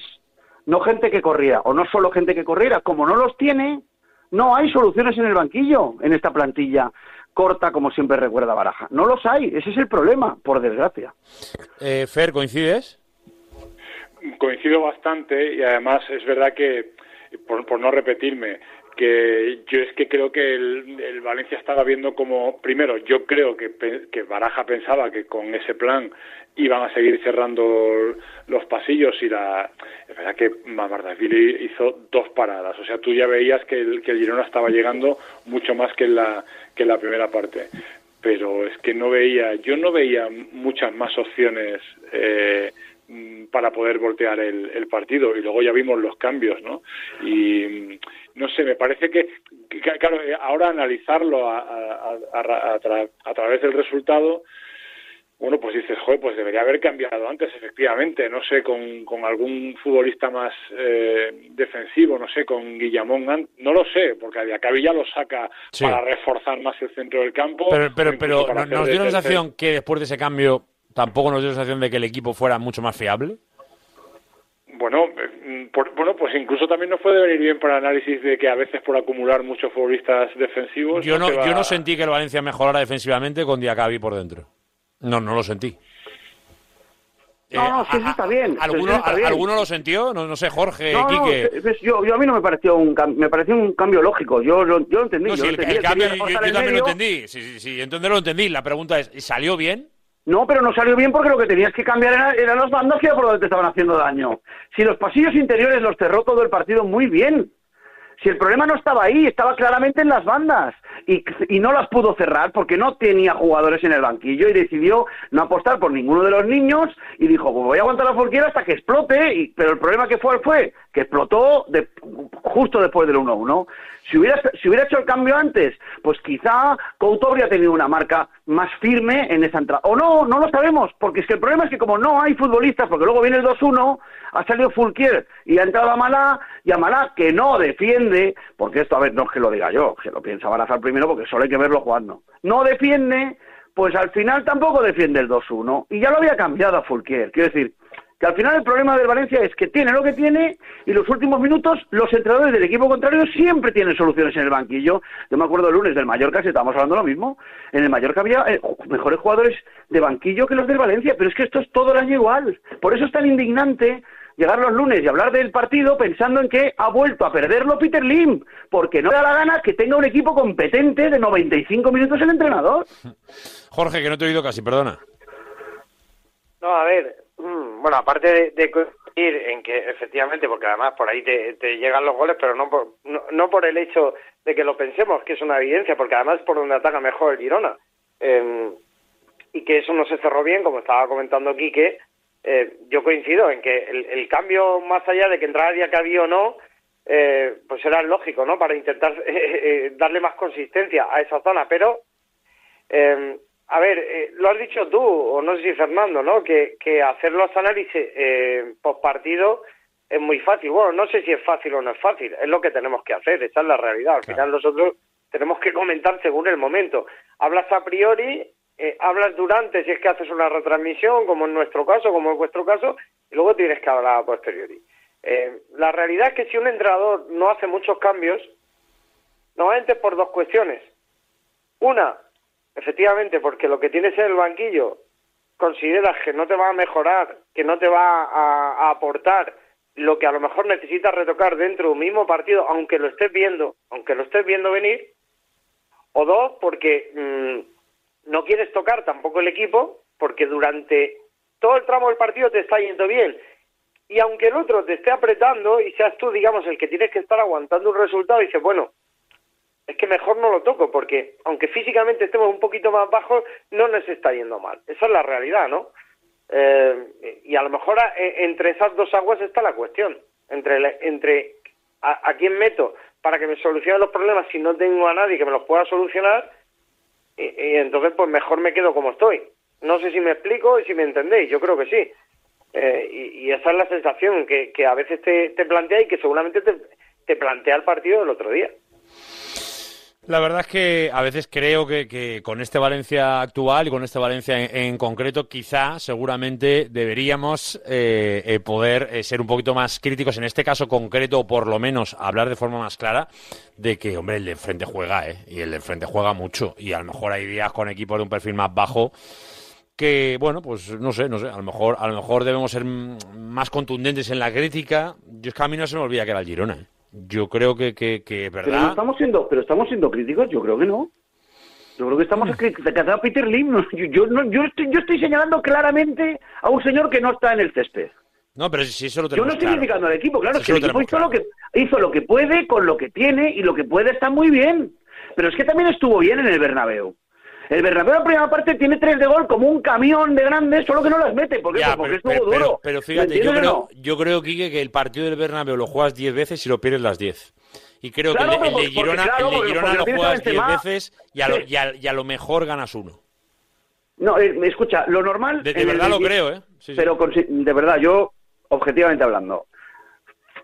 no gente que corriera, o no solo gente que corriera. Como no los tiene, no hay soluciones en el banquillo, en esta plantilla corta, como siempre recuerda Baraja. No los hay, ese es el problema, por desgracia. Eh, Fer, ¿coincides? Coincido bastante y además es verdad que, por, por no repetirme, que yo es que creo que el, Valencia estaba viendo como, primero, yo creo que, que Baraja pensaba que con ese plan iban a seguir cerrando los pasillos y la es verdad que Mamardashvili hizo dos paradas, o sea, tú ya veías que el, que el Girona estaba llegando mucho más que en la, que en la primera parte. Pero es que no veía, yo no veía muchas más opciones eh, para poder voltear el, partido. Y luego ya vimos los cambios, ¿no? Y no sé, me parece que, que, claro, eh, ahora analizarlo a, a, a- a tra- a través del resultado, bueno, pues dices, joder, pues debería haber cambiado antes, efectivamente, no sé, con, con algún futbolista más eh, defensivo, no sé, con Guillamón, no lo sé, porque a Diacabí ya lo saca Sí. para reforzar más el centro del campo. Pero, pero, pero para ¿no- hacer ¿nos dio la sensación que después de ese cambio tampoco nos dio la sensación de que el equipo fuera mucho más fiable? Bueno, eh, por- bueno, pues incluso también nos puede venir bien para el análisis de que a veces por acumular muchos futbolistas defensivos. Yo no, va- yo no sentí que el Valencia mejorara defensivamente con Diacabí por dentro. No, no lo sentí. No, no, sí, sí está bien. pero sí ¿Alguno, está bien. ¿alguno lo sintió? No, no sé, Jorge, No, no, Quique. es- es- yo, yo a mí no me pareció un me pareció un cambio lógico. Yo, lo- yo lo entendí. No, yo sí, lo el, entendí, el cambio yo, yo también lo medio. entendí. Sí, sí, sí, entonces lo entendí. La pregunta es, ¿salió bien? No, pero no salió bien porque lo que tenías que cambiar era- eran los bandos que por donde te estaban haciendo daño. Si los pasillos interiores los cerró todo el partido muy bien. Si el problema no estaba ahí, estaba claramente en las bandas. Y, y no las pudo cerrar porque no tenía jugadores en el banquillo y decidió no apostar por ninguno de los niños y dijo, pues voy a aguantar la forquera hasta que explote. Y, pero el problema que fue fue que explotó de- justo después del 1-1. Si hubiera, si hubiera hecho el cambio antes, pues quizá Couto habría tenido una marca más firme en esa entrada. O no, no lo sabemos, porque es que el problema es que como no hay futbolistas, porque luego viene el 2-1, ha salido Fulquier y ha entrado Amalá, y Amalá que no defiende, porque esto, a ver, no es que lo diga yo, que lo piensa Barajar primero, porque solo hay que verlo jugando. No defiende, pues al final tampoco defiende el 2-1, y ya lo había cambiado a Fulquier. Quiero decir, que al final el problema del Valencia es que tiene lo que tiene y los últimos minutos los entrenadores del equipo contrario siempre tienen soluciones en el banquillo. Yo me acuerdo el lunes del Mallorca, si estábamos hablando lo mismo, en el Mallorca había eh, mejores jugadores de banquillo que los del Valencia, pero es que esto es todo el año igual. Por eso es tan indignante llegar los lunes y hablar del partido pensando en que ha vuelto a perderlo Peter Lim, porque no le da la gana que tenga un equipo competente de 95 minutos el entrenador. Jorge, que no te he oído casi, perdona. No, a ver, bueno, aparte de, de coincidir en que efectivamente, porque además por ahí te, te llegan los goles, pero no por, no, por el hecho de que lo pensemos, que es una evidencia, porque además es por donde ataca mejor el Girona. Eh, y que eso no se cerró bien, como estaba comentando Quique, eh, yo coincido en que el, cambio, más allá de que entrara Diacabí o no, eh, pues era lógico, ¿no? Para intentar eh, eh, darle más consistencia a esa zona, pero eh, a ver, eh, lo has dicho tú, o no sé si Fernando, ¿no? Que, que hacer los análisis eh, post partido es muy fácil. Bueno, no sé si es fácil o no es fácil, es lo que tenemos que hacer, esa es la realidad. Al final nosotros tenemos que comentar según el momento. Hablas a priori, eh, hablas durante si es que haces una retransmisión, como en nuestro caso, como en vuestro caso, y luego tienes que hablar a posteriori. Eh, la realidad es que si un entrenador no hace muchos cambios, normalmente por dos cuestiones. Una, efectivamente, porque lo que tienes en el banquillo consideras que no te va a mejorar, que no te va a, aportar lo que a lo mejor necesitas retocar dentro de un mismo partido, aunque lo estés viendo, aunque lo estés viendo venir, o dos, porque mm, no quieres tocar tampoco el equipo, porque durante todo el tramo del partido te está yendo bien. Y aunque el otro te esté apretando y seas tú, digamos, el que tienes que estar aguantando un resultado, dices, bueno, es que mejor no lo toco, porque aunque físicamente estemos un poquito más bajos, no nos está yendo mal. Esa es la realidad, ¿no? Eh, y a lo mejor a- e- entre esas dos aguas está la cuestión. Entre, entre a, a quién meto para que me solucione los problemas si no tengo a nadie que me los pueda solucionar, y, y entonces pues mejor me quedo como estoy. No sé si me explico y si me entendéis, yo creo que sí. Eh, y, y esa es la sensación que, que a veces te, te plantea y que seguramente te, te plantea el partido del otro día. La verdad es que a veces creo que, que con este Valencia actual y con este Valencia en, concreto, quizá, seguramente, deberíamos eh, eh, poder eh, ser un poquito más críticos en este caso concreto, o por lo menos hablar de forma más clara de que, hombre, el de enfrente juega, ¿eh? Y el de enfrente juega mucho. Y a lo mejor hay días con equipos de un perfil más bajo que, bueno, pues no sé, no sé, a lo mejor, a lo mejor debemos ser más contundentes en la crítica. Yo es que a mí no se me olvida que era el Girona, ¿eh? Yo creo que, que, que Pero no ¿verdad? estamos siendo, pero estamos siendo críticos, yo creo que no. Yo creo que estamos criticando a Peter Lim. no, Yo, yo, no- yo, estoy, yo estoy señalando claramente a un señor que no está en el césped. No, pero si eso lo Yo tenemos no estoy claro. criticando al equipo, claro, Sí, es que el equipo hizo lo, que, hizo lo que puede con lo que tiene y lo que puede está muy bien. Pero es que también estuvo bien en el Bernabéu. El Bernabéu en la primera parte tiene tres de gol como un camión de grandes, solo que no las mete. ¿Por qué? Ya, porque pero, estuvo pero- duro. pero ¿Lo fíjate, yo creo, no? yo creo, Quique, que el partido del Bernabéu lo juegas 10 veces y lo pierdes las 10. Y creo Claro, que el de, el pero de porque- Girona, claro, el de porque- Girona porque lo juegas 10 Benzema. veces y a, lo, Sí. y, a, y a lo mejor ganas uno. No, eh, escucha, lo normal... De, de en el verdad lo creo, ¿eh? Sí. Pero de verdad, yo, objetivamente hablando,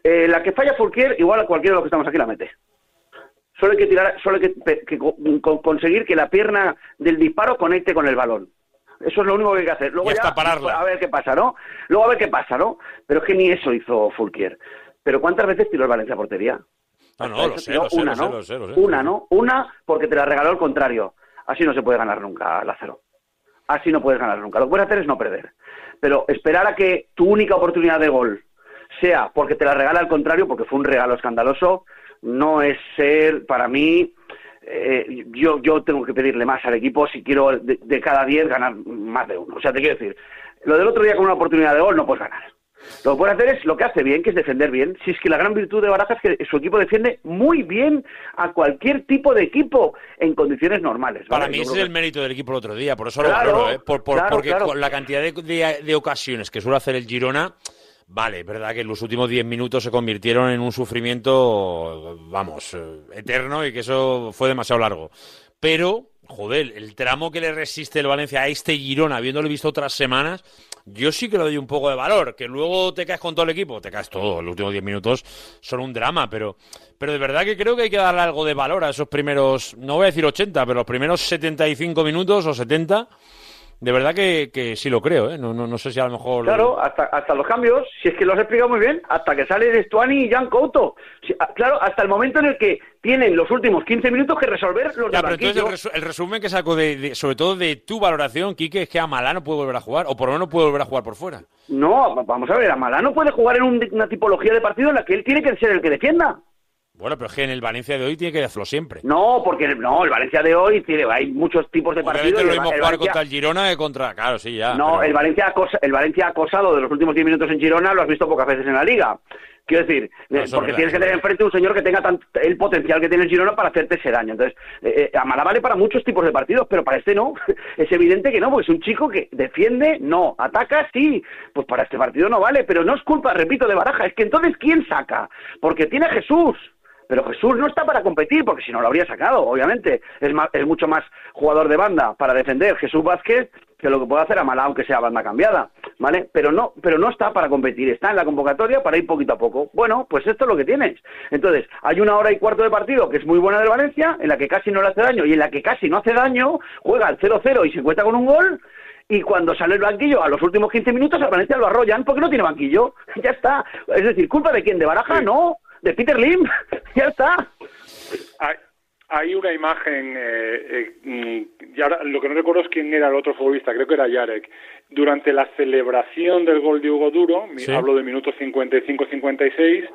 eh, la que falla Fulquier, igual a cualquiera de los que estamos aquí la mete. Solo hay que tirar, solo hay que, que co- con- conseguir que la pierna del disparo conecte con el balón. Eso es lo único que hay que hacer. Luego Y hasta ya, pararla. a ver qué pasa, ¿no? Luego a ver qué pasa, ¿no? Pero es que ni eso hizo Fulquier. Pero ¿cuántas veces tiró el Valencia a portería? No, no, Hasta lo eso sé, tiró lo sé, una, lo sé, ¿no? lo sé, lo sé. Una, ¿no? Una porque te la regaló el contrario. Así no se puede ganar nunca, Lázaro. Así no puedes ganar nunca. Lo que puedes hacer es no perder. Pero esperar a que tu única oportunidad de gol sea porque te la regala al contrario, porque fue un regalo escandaloso, no es ser, para mí, eh, yo, yo tengo que pedirle más al equipo si quiero de, de cada 10 ganar más de uno. O sea, te quiero decir, lo del otro día con una oportunidad de gol no puedes ganar. Lo que puede hacer es lo que hace bien, que es defender bien. Si es que la gran virtud de Baraja es que su equipo defiende muy bien a cualquier tipo de equipo en condiciones normales. Para mí ese es el mérito del equipo el otro día, por eso Claro, lo valoro, ¿eh? Por, por- claro, porque claro. con la cantidad de, de- de ocasiones que suele hacer el Girona, vale, es verdad que los últimos 10 minutos se convirtieron en un sufrimiento, vamos, eh, eterno y que eso fue demasiado largo. Pero, joder, el tramo que le resiste el Valencia a este Girona, habiéndolo visto otras semanas, yo sí que le doy un poco de valor. Que luego te caes con todo el equipo, te caes todo. Los últimos 10 minutos son un drama, pero, pero de verdad que creo que hay que darle algo de valor a esos primeros, no voy a decir 80, pero los primeros 75 minutos o 70. De verdad que, que sí lo creo, ¿eh? No, no, no sé si a lo mejor... Claro, hasta, hasta los cambios, si es que lo has explicado muy bien, hasta que sale Stuani y Jan Couto. Si- ah, claro, hasta el momento en el que tienen los últimos 15 minutos que resolver los Ya, del pero entonces el, resu- el resumen que saco, de, de- sobre todo de tu valoración, Quique, es que a Malá no puede volver a jugar, o por lo menos no puede volver a jugar por fuera. No, vamos a ver, Amalá no puede jugar en un- una tipología de partido en la que él tiene que ser el que defienda. Bueno, pero es que en el Valencia de hoy tiene que hacerlo siempre. No, porque no, el Valencia de hoy tiene, hay muchos tipos de Obviamente partidos. lo y el- mismo el jugar Valencia- contra el Girona que contra... Claro, sí, ya. No, pero- el Valencia, acosa- el Valencia acosado de los últimos 10 minutos en Girona lo has visto pocas veces en la liga. Quiero decir, No, eh, porque verdad, tienes que tener enfrente un señor que tenga tan- el potencial que tiene el Girona para hacerte ese daño. Entonces, eh, eh, Amalá vale para muchos tipos de partidos, pero para este no. es evidente que no, porque es un chico que defiende, no. Ataca, sí. Pues para este partido no vale, pero no es culpa, repito, de Baraja. Es que entonces, ¿quién saca? Porque tiene a Jesús. Pero Jesús no está para competir, porque si no lo habría sacado, obviamente. Es, más, es mucho más jugador de banda para defender Jesús Vázquez que lo que puede hacer Amalá, aunque sea banda cambiada, ¿vale? Pero no, pero no está para competir, está en la convocatoria para ir poquito a poco. Bueno, pues esto es lo que tienes. Entonces, hay una hora y cuarto de partido que es muy buena del Valencia, en la que casi no le hace daño y en la que casi no hace daño, juega al 0-0 y se encuentra con un gol, y cuando sale el banquillo a los últimos 15 minutos al Valencia lo arrollan porque no tiene banquillo. Ya está. Es decir, ¿culpa de quién? ¿De Baraja? No. ¿De Peter Lim? ya está. Hay, hay una imagen, eh, eh, mm, y ahora lo que no recuerdo es quién era el otro futbolista, creo que era Yarek. Durante la celebración del gol de Hugo Duro, Sí. hablo de minutos 55-56,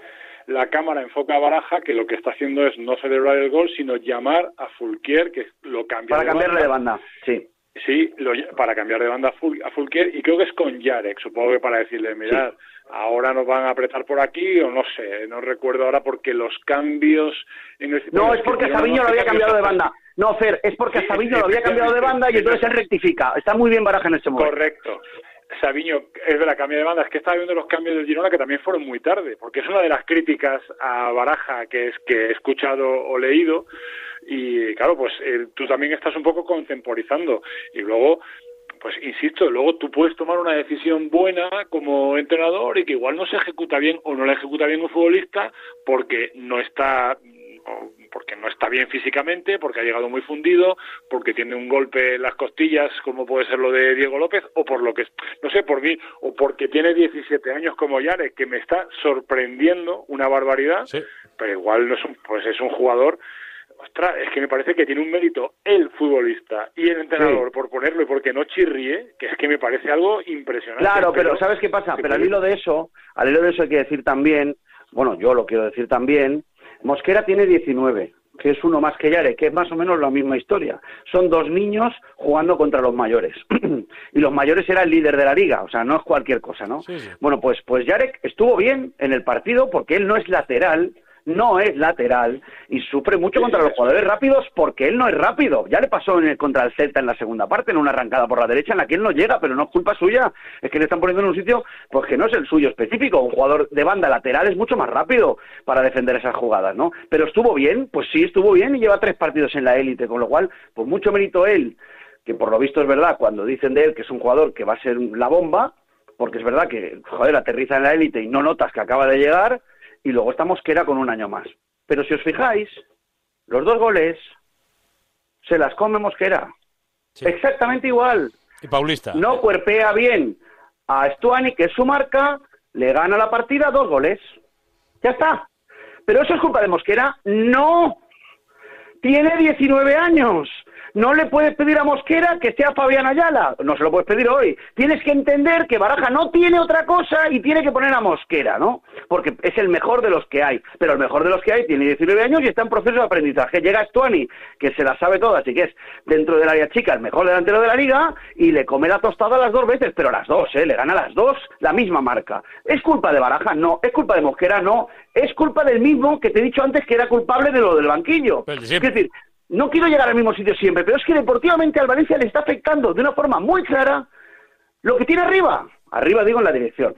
la cámara enfoca a Baraja que lo que está haciendo es no celebrar el gol, sino llamar a Fulquier, que lo cambia Para cambiarle de banda, sí. Sí, lo para cambiar de banda a Fulquier y creo que es con Yarek, supongo que para decirle, mirad, ahora nos van a apretar por aquí o no sé, no recuerdo ahora porque los cambios en el... No, es porque que Sabiño lo había cambiado de banda. No, Fer, es porque Sí, Sabiño lo había cambiado de banda y entonces él rectifica. Está muy bien Baraja en este momento. Correcto. Sabiño, es de la cambio de banda, es que estaba viendo los cambios del Girona que también fueron muy tarde, porque es una de las críticas a Baraja que es que he escuchado o leído y claro, pues eh, tú también estás un poco contemporizando y luego pues insisto, luego tú puedes tomar una decisión buena como entrenador y que igual no se ejecuta bien o no la ejecuta bien un futbolista porque no está porque no está bien físicamente, porque ha llegado muy fundido, porque tiene un golpe en las costillas, como puede ser lo de Diego López, o por lo que, no sé, por mí, o porque tiene 17 años como Yare, que me está sorprendiendo una barbaridad, pero igual no es un, pues es un jugador ostras, es que me parece que tiene un mérito el futbolista y el entrenador Sí. por ponerlo y porque no chirríe, que es que me parece algo impresionante. Claro, pero ¿sabes qué pasa? Pero al hilo de eso, al hilo de eso hay que decir también, bueno, yo lo quiero decir también, Mosquera tiene 19, que es uno más que Yare, que es más o menos la misma historia. Son dos niños jugando contra los mayores. y los mayores era el líder de la liga, o sea, no es cualquier cosa, ¿no? Bueno, pues, pues Yarek estuvo bien en el partido porque él no es lateral, no es lateral y sufre mucho contra los jugadores rápidos porque él no es rápido. Ya le pasó en el, contra el Celta en la segunda parte, en una arrancada por la derecha en la que él no llega, pero no es culpa suya. Es que le están poniendo en un sitio pues que no es el suyo específico. Un jugador de banda lateral es mucho más rápido para defender esas jugadas, ¿no? Pero estuvo bien, pues sí, estuvo bien y lleva tres partidos en la élite, con lo cual, pues mucho mérito él, que por lo visto es verdad cuando dicen de él que es un jugador que va a ser la bomba, porque es verdad que, joder, aterriza en la élite y no notas que acaba de llegar, y luego está Mosquera con un año más. Pero si os fijáis, los dos goles se las come Mosquera. Exactamente igual. Y Paulista. No cuerpea bien a Stuani, que es su marca, le gana la partida dos goles. Ya está. ¿Pero eso es culpa de Mosquera? No. Tiene 19 años. No le puedes pedir a Mosquera que sea Fabián Ayala. No se lo puedes pedir hoy. Tienes que entender que Baraja no tiene otra cosa y tiene que poner a Mosquera, ¿no? Porque es el mejor de los que hay. Pero el mejor de los que hay tiene 19 años y está en proceso de aprendizaje. Llega Stuani, que se la sabe todas y que es dentro del área chica el mejor delantero de la liga y le come la tostada las dos veces. Pero las dos, ¿eh? Le gana las dos la misma marca. ¿Es culpa de Baraja? No. ¿Es culpa de Mosquera? No. Es culpa del mismo que te he dicho antes que era culpable de lo del banquillo. Es decir, no quiero llegar al mismo sitio siempre, pero es que deportivamente al Valencia le está afectando de una forma muy clara lo que tiene arriba. Arriba digo en la dirección.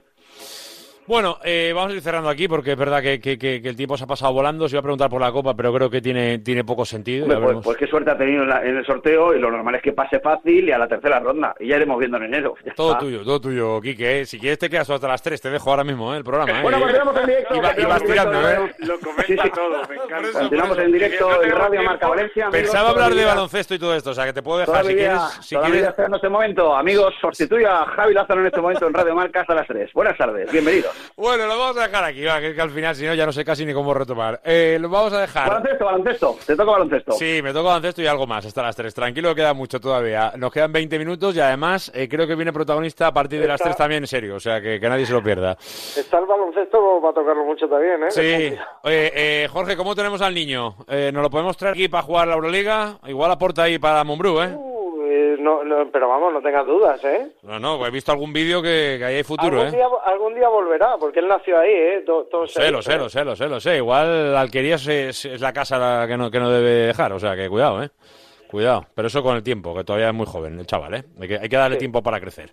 Bueno, eh, vamos a ir cerrando aquí porque es verdad que, que- que- que el tiempo se ha pasado volando. Se iba a preguntar por la Copa, pero creo que tiene, tiene poco sentido. Hombre, pues, pues qué suerte ha tenido en, la- en el sorteo y lo normal es que pase fácil y a la tercera ronda. Y ya iremos viendo en enero. Ya Todo está. tuyo, todo tuyo, Quique. ¿eh? Si quieres te quedas hasta las 3, te dejo ahora mismo ¿eh? el programa. ¿eh? Bueno, continuamos en directo. Y va- y continuamos vas en directo, tirando, ¿eh? Lo comenta todo, me encanta. Continuamos en directo en Radio Marca Valencia. amigos, Pensaba hablar de baloncesto y todo esto, o sea que te puedo dejar si quieres. Si quieres... en este momento, amigos, sustituye a Javi Lázaro en este momento en Radio Marca hasta las 3. Buenas tardes, bienvenidos. Bueno, lo vamos a dejar aquí, va, que, que al final, si no, ya no sé casi ni cómo retomar. Eh, lo vamos a dejar. Baloncesto, baloncesto, te toca baloncesto. Sí, me toca baloncesto y algo más hasta las 3. Tranquilo, queda mucho todavía. Nos quedan 20 minutos y además eh, creo que viene protagonista a partir de las Está- 3 también, en serio. O sea, que, que nadie se lo pierda. Está el baloncesto para tocarlo mucho también, ¿eh? Sí. Oye, eh, Jorge, ¿cómo tenemos al niño? Eh, ¿Nos lo podemos traer aquí para jugar la Euroliga? Igual aporta ahí para Mumbrú, ¿eh? Uh, eh, no, no, pero vamos, no tengas dudas, ¿eh? No, no, pues he visto algún vídeo que, que ahí hay futuro, algún, ¿eh? día, algún día volverá, porque él nació ahí, ¿eh? Todo, todo Sé, lo sé, ¿eh? lo sé, lo sé, lo sé. Igual Alquerías es, es la casa la que no, que no debe dejar, o sea que cuidado, ¿eh? Cuidado, pero eso con el tiempo, que todavía es muy joven el chaval, ¿eh? Hay que, hay que darle tiempo para crecer.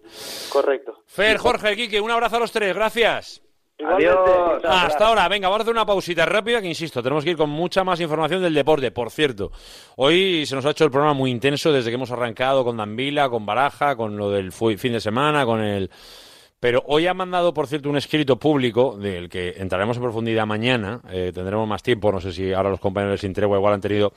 Correcto. Fer, Jorge, Quique, un abrazo a los tres, gracias. Igualmente. Hasta ahora, venga, vamos a hacer una pausita rápida que insisto, tenemos que ir con mucha más información del deporte. Por cierto, hoy se nos ha hecho el programa muy intenso desde que hemos arrancado con Danvila, con Baraja, con lo del fin de semana, con el. Pero hoy ha mandado, por cierto, un escrito público del que entraremos en profundidad mañana. eh, tendremos más tiempo. No sé si ahora los compañeros de Sin Tregua igual han tenido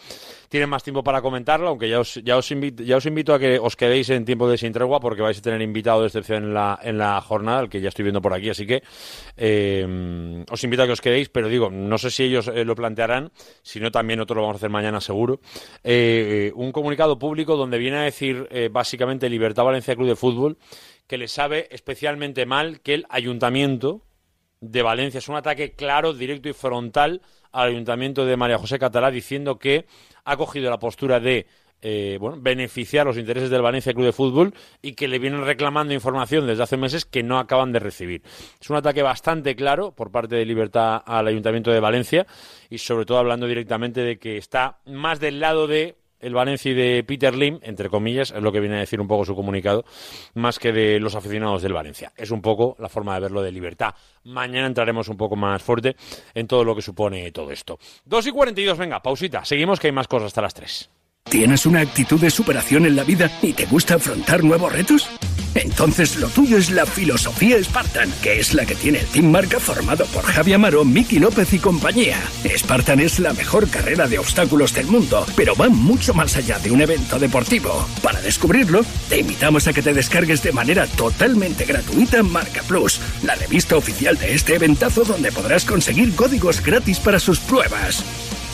tienen más tiempo para comentarlo, aunque ya os, ya os, invito, ya os invito a que os quedéis en tiempo de Sin Tregua porque vais a tener invitado de excepción en la, en la jornada, el que ya estoy viendo por aquí. Así que eh, os invito a que os quedéis, pero digo, no sé si ellos eh, lo plantearán, si no también nosotros lo vamos a hacer mañana seguro. Eh, un comunicado público donde viene a decir básicamente Libertad Valencia Club de Fútbol que le sabe especialmente mal que el ayuntamiento de Valencia es un ataque claro, directo y frontal al ayuntamiento de María José Catalá diciendo que ha cogido la postura de eh, bueno, beneficiar los intereses del Valencia Club de Fútbol y que le vienen reclamando información desde hace meses que no acaban de recibir. Es un ataque bastante claro por parte de Libertad al Ayuntamiento de Valencia y sobre todo hablando directamente de que está más del lado de el Valencia de Peter Lim, entre comillas, es lo que viene a decir un poco su comunicado, más que de los aficionados del Valencia. Es un poco la forma de verlo de libertad. Mañana entraremos un poco más fuerte en todo lo que supone todo esto. 2 y 42, venga, pausita. Seguimos que hay más cosas hasta las 3. ¿Tienes una actitud de superación en la vida y te gusta afrontar nuevos retos? Entonces lo tuyo es la filosofía Spartan, que es la que tiene el Team Marca formado por Javi Amaro, Miki López y compañía. Spartan es la mejor carrera de obstáculos del mundo, pero va mucho más allá de un evento deportivo. Para descubrirlo, te invitamos a que te descargues de manera totalmente gratuita Marca Plus, la revista oficial de este eventazo donde podrás conseguir códigos gratis para sus pruebas.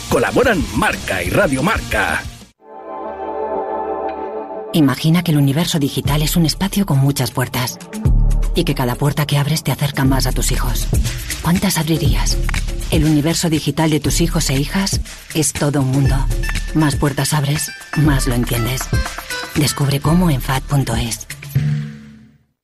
Colaboran Marca y Radio Marca. Imagina que el universo digital es un espacio con muchas puertas y que cada puerta que abres te acerca más a tus hijos. ¿Cuántas abrirías? El universo digital de tus hijos e hijas es todo un mundo. Más puertas abres, más lo entiendes. Descubre cómo en FAD.es.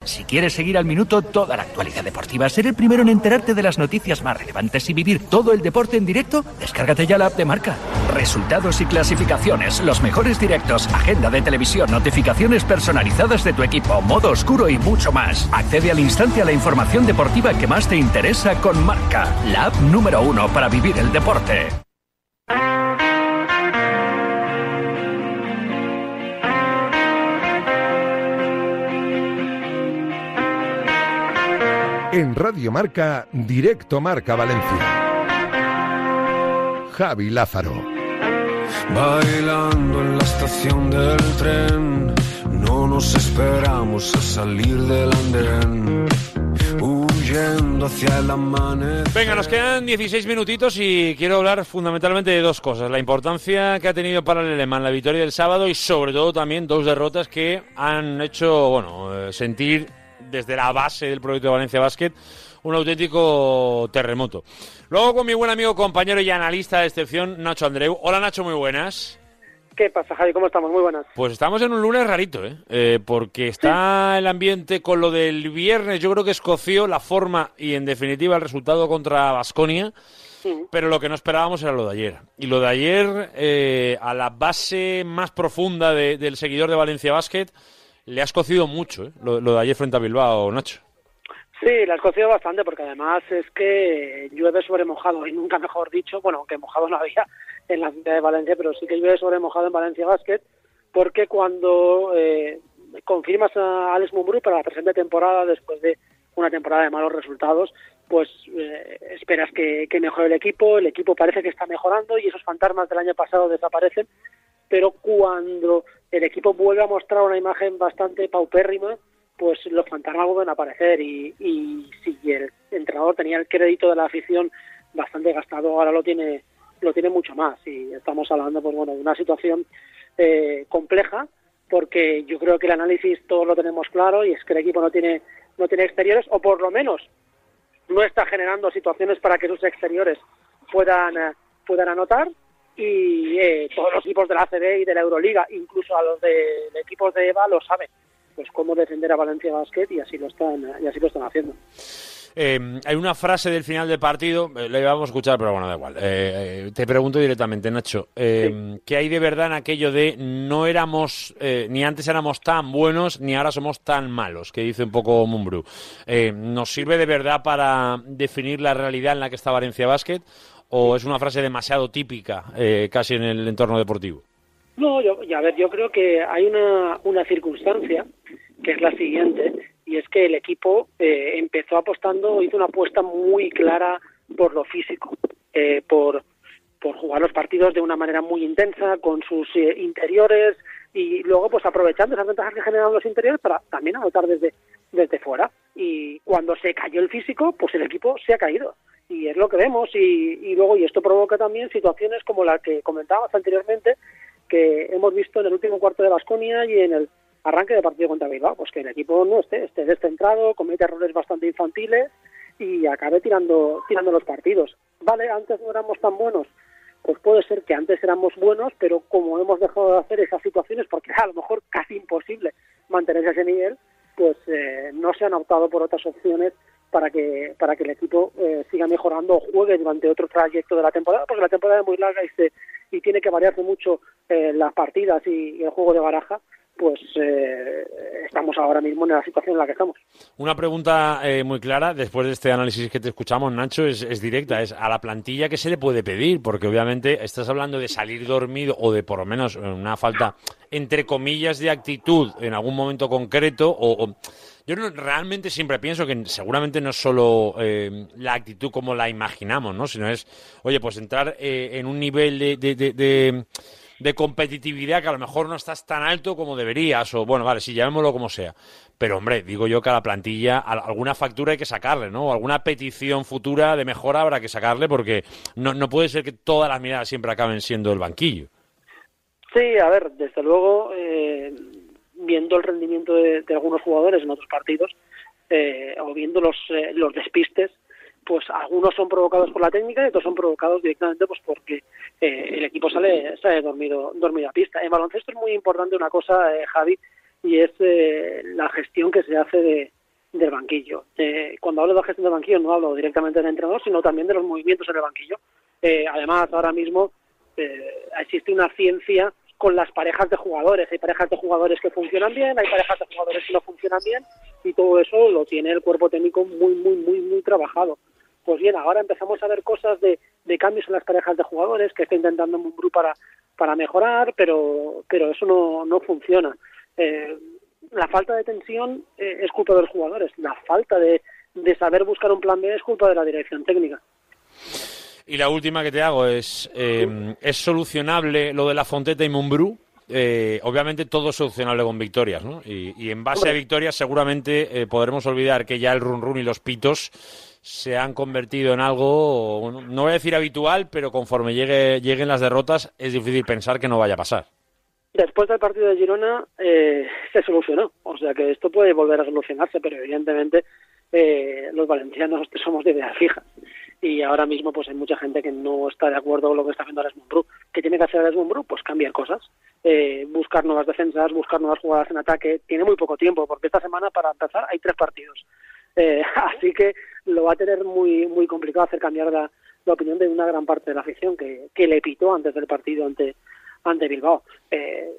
Si quieres seguir al minuto toda la actualidad deportiva, ser el primero en enterarte de las noticias más relevantes y vivir todo el deporte en directo, descárgate ya la app de marca. Resultados y clasificaciones, los mejores directos, agenda de televisión, notificaciones personalizadas de tu equipo, modo oscuro y mucho más. Accede al instante a la información deportiva que más te interesa con marca, la app número uno para vivir el deporte. En Radio Marca, Directo Marca Valencia. Javi Lázaro. Bailando en la estación del tren, no nos esperamos a salir del andén. Huyendo hacia el amanecer. Venga, nos quedan 16 minutitos y quiero hablar fundamentalmente de dos cosas. La importancia que ha tenido para el alemán la victoria del sábado y sobre todo también dos derrotas que han hecho, bueno, eh, sentir desde la base del proyecto de Valencia Basket un auténtico terremoto. Luego con mi buen amigo, compañero y analista de excepción, Nacho Andreu. Hola Nacho, muy buenas. ¿Qué pasa, Javi? ¿Cómo estamos? Muy buenas. Pues estamos en un lunes rarito, ¿eh? Eh, porque está el ambiente con lo del viernes, yo creo que escoció la forma y en definitiva el resultado contra Basconia. Pero lo que no esperábamos era lo de ayer. Y lo de ayer, eh, a la base más profunda de- del seguidor de Valencia Basket, le ha escocido mucho, ¿eh? Lo, de ayer frente a Bilbao, Nacho. Sí, la has cocido bastante porque además es que llueve sobre mojado y nunca mejor dicho, bueno, aunque mojado no había en la ciudad de Valencia, pero sí que llueve sobre mojado en Valencia Basket porque cuando eh, confirmas a Alex Mumbrú para la presente temporada después de una temporada de malos resultados, pues eh, esperas que mejore el equipo, el equipo parece que está mejorando y esos fantasmas del año pasado desaparecen, pero cuando el equipo vuelve a mostrar una imagen bastante paupérrima, pues los fantasmas vuelven a aparecer y, y si el entrenador tenía el crédito de la afición bastante gastado, ahora lo tiene lo tiene mucho más. Y estamos hablando pues bueno de una situación eh, compleja porque yo creo que el análisis todos lo tenemos claro y es que el equipo no tiene no tiene exteriores o por lo menos no está generando situaciones para que sus exteriores puedan eh, puedan anotar y eh, todos los equipos de la ACB y de la Euroliga, incluso a los de, de equipos de EVA lo saben pues cómo defender a Valencia Basket y así lo están y así lo están haciendo. Eh, hay una frase del final del partido, eh, la íbamos a escuchar, pero bueno, da igual. Eh, eh, te pregunto directamente, Nacho, eh, ¿qué hay de verdad en aquello de no éramos, eh, ni antes éramos tan buenos, ni ahora somos tan malos, que dice un poco Mumbrú? Eh, ¿Nos sirve de verdad para definir la realidad en la que está Valencia Basket? ¿O es una frase demasiado típica, eh, casi en el entorno deportivo? No, yo, a ver, yo creo que hay una, una circunstancia que es la siguiente, y es que el equipo eh, empezó apostando, hizo una apuesta muy clara por lo físico, eh, por, por jugar los partidos de una manera muy intensa, con sus eh, interiores, y luego pues aprovechando esas ventajas que generan los interiores para también anotar desde, desde fuera. Y cuando se cayó el físico, pues el equipo se ha caído. Y es lo que vemos, y, luego, y esto provoca también situaciones como la que comentábamos anteriormente, que hemos visto en el último cuarto de Basconia y en el arranque de partido contra Bilbao, pues que el equipo no esté, esté descentrado, comete errores bastante infantiles y acabe tirando, tirando los partidos. Vale, antes no éramos tan buenos, pues puede ser que antes éramos buenos, pero como hemos dejado de hacer esas situaciones, porque a lo mejor casi imposible mantenerse ese nivel, pues eh, no se han optado por otras opciones para que para que el equipo eh, siga mejorando o juegue durante otro trayecto de la temporada, porque la temporada es muy larga y se y tiene que variarse mucho eh, las partidas y, el juego de baraja, pues eh, estamos ahora mismo en la situación en la que estamos. Una pregunta eh, muy clara, después de este análisis que te escuchamos, Nacho, es, directa. Es a la plantilla que se le puede pedir, porque obviamente estás hablando de salir dormido o de por lo menos una falta, entre comillas, de actitud en algún momento concreto. O- yo realmente siempre pienso que seguramente no es solo eh, la actitud como la imaginamos, ¿no? Sino es, oye, pues entrar eh, en un nivel de, de- de- de- competitividad que a lo mejor no estás tan alto como deberías, o bueno, vale, sí, llamémoslo como sea. Pero hombre, digo yo que a la plantilla al- alguna factura hay que sacarle, ¿no? O alguna petición futura de mejora habrá que sacarle porque no, no puede ser que todas las miradas siempre acaben siendo el banquillo. Sí, a ver, desde luego, eh, viendo el rendimiento de, algunos jugadores en otros partidos, eh, o viendo los, eh, los despistes, pues algunos son provocados por la técnica y otros son provocados directamente pues porque eh, el equipo sale, sale dormido, dormido a pista. En baloncesto es muy importante una cosa, eh, Javi, y es eh, la gestión que se hace de, del banquillo. Eh, cuando hablo de la gestión del banquillo no hablo directamente del entrenador, sino también de los movimientos en el banquillo. Además, ahora mismo existe una ciencia con las parejas de jugadores. Hay parejas de jugadores que funcionan bien, hay parejas de jugadores que no funcionan bien y todo eso lo tiene el cuerpo técnico muy, muy, muy, muy trabajado. Pues bien, ahora empezamos a ver cosas de, cambios en las parejas de jugadores que está intentando Mumbrú para, para mejorar, pero, pero eso no, no funciona. Eh, la falta de tensión eh, es culpa de los jugadores, la falta de, de saber buscar un plan B es culpa de la dirección técnica. Y la última que te hago es, eh, ¿es solucionable lo de la Fonteta y Mumbrú? Eh, obviamente todo es solucionable con victorias, ¿no? Y, y en base a victorias seguramente eh, podremos olvidar que ya el run run y los pitos se han convertido en algo, no voy a decir habitual, pero conforme llegue, lleguen las derrotas es difícil pensar que no vaya a pasar. Después del partido de Girona eh, se solucionó, o sea que esto puede volver a solucionarse, pero evidentemente eh, los valencianos somos de idea fija y ahora mismo pues hay mucha gente que no está de acuerdo con lo que está haciendo Alex Mumbrú. ¿Qué tiene que hacer Alex Mumbrú? Pues cambiar cosas, eh, buscar nuevas defensas, buscar nuevas jugadas en ataque. Tiene muy poco tiempo porque esta semana para empezar hay tres partidos, eh, así que lo va a tener muy muy complicado hacer cambiar la, opinión de una gran parte de la afición que, que le pitó antes del partido ante ante Bilbao. Eh,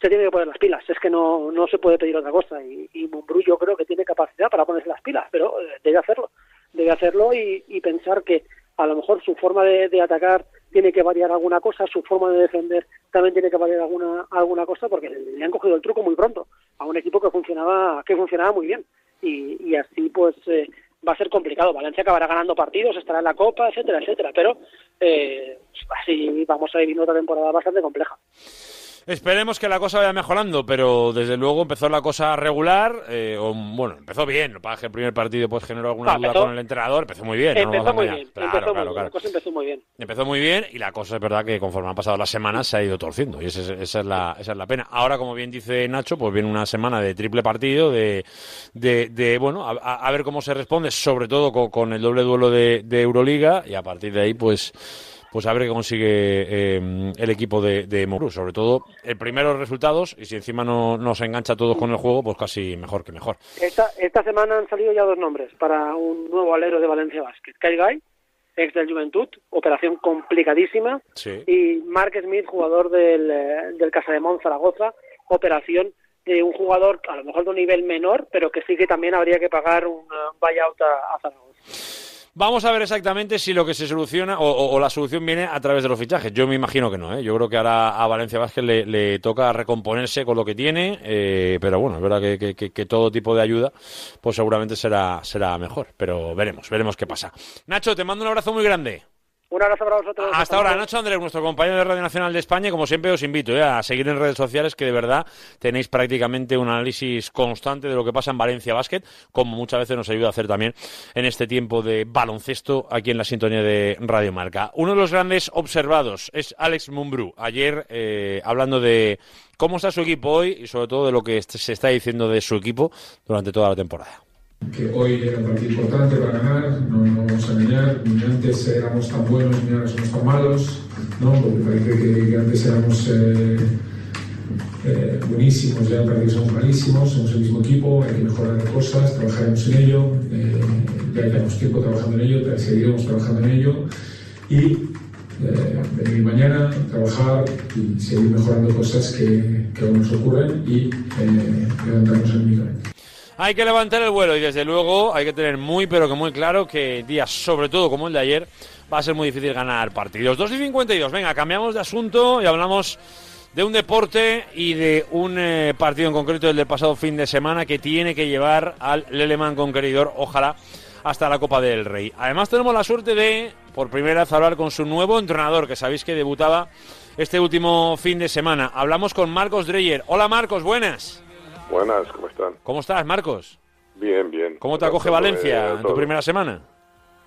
se tiene que poner las pilas. Es que no, no se puede pedir otra cosa. Y, y yo creo que tiene capacidad para ponerse las pilas, pero eh, debe hacerlo. Hacerlo y, pensar que a lo mejor su forma de, de atacar tiene que variar alguna cosa, su forma de defender también tiene que variar alguna alguna cosa, porque le han cogido el truco muy pronto a un equipo que funcionaba que funcionaba muy bien y, y así pues eh, va a ser complicado. Valencia acabará ganando partidos, estará en la Copa, etcétera, etcétera, pero eh, así vamos a vivir otra temporada bastante compleja. Esperemos que la cosa vaya mejorando, pero desde luego empezó la cosa regular, eh, o, bueno, empezó bien, lo que el primer partido pues generó alguna Ah, duda empezó- con el entrenador, empezó muy bien. no empezó a muy bien, Claro, empezó muy claro, bien, claro. la cosa empezó muy bien. Empezó muy bien y la cosa es verdad que conforme han pasado las semanas se ha ido torciendo y esa es, esa es, la, esa es la pena. Ahora, como bien dice Nacho, pues viene una semana de triple partido, de, de, de, bueno, a ver cómo se responde, sobre todo con, con el doble duelo de, de Euroliga y a partir de ahí, pues pues a ver qué consigue eh, el equipo de, de Mourinho. Sobre todo, el primero resultados y si encima no nos engancha a todos con el juego, pues casi mejor que mejor. Esta, esta semana han salido ya dos nombres para un nuevo alero de Valencia Basket. Kai Guy, ex del Juventud, operación complicadísima, Sí. y Mark Smith, jugador del, eh, del Casademont Zaragoza, operación de un jugador a lo mejor de un nivel menor, pero que sí que también habría que pagar un buyout a, a Zaragoza. Vamos a ver exactamente si lo que se soluciona o, o- la solución viene a través de los fichajes. Yo me imagino que no. ¿eh? Yo creo que ahora a Valencia Vázquez le, toca recomponerse con lo que tiene, eh, pero bueno, es verdad que- que todo tipo de ayuda pues seguramente será, será mejor. Pero veremos, veremos qué pasa. Nacho, te mando un abrazo muy grande. Un abrazo para vosotros. Hasta ahora, Nacho Andrés, nuestro compañero de Radio Nacional de España. Como siempre, os invito eh, a seguir en redes sociales, que de verdad tenéis prácticamente un análisis constante de lo que pasa en Valencia Basket, como muchas veces nos ayuda a hacer también en este tiempo de baloncesto aquí en la sintonía de Radio Marca. Uno de los grandes observados es Alex Mumbrú. Ayer, eh, hablando de cómo está su equipo hoy y sobre todo de lo que se está diciendo de su equipo durante toda la temporada. Que hoy era un partido importante para ganar, no nos vamos a engañar, ni antes éramos tan buenos ni ahora somos tan malos, ¿no? porque parece que, antes éramos eh, eh, buenísimos, ya parece que somos malísimos, somos el mismo equipo, hay que mejorar cosas, trabajaremos en ello, eh, ya llevamos tiempo trabajando en ello, seguiremos trabajando en ello y venir mañana, trabajar y seguir mejorando cosas que, aún nos ocurren y levantarnos anímicamente. Hay que levantar el vuelo y desde luego hay que tener muy pero que muy claro que días sobre todo como el de ayer va a ser muy difícil ganar partidos. 2 y 52, venga, cambiamos de asunto y hablamos de un deporte y de un eh, partido en concreto el del pasado fin de semana que tiene que llevar al Leleman Conqueridor, ojalá, hasta la Copa del Rey. Además tenemos la suerte de, por primera vez, hablar con su nuevo entrenador, que sabéis que debutaba este último fin de semana. Hablamos con Marcos Dreyer. Hola Marcos, buenas. Buenas, ¿cómo están? ¿Cómo estás, Marcos? Bien, bien. ¿Cómo te acoge Valencia en tu primera semana?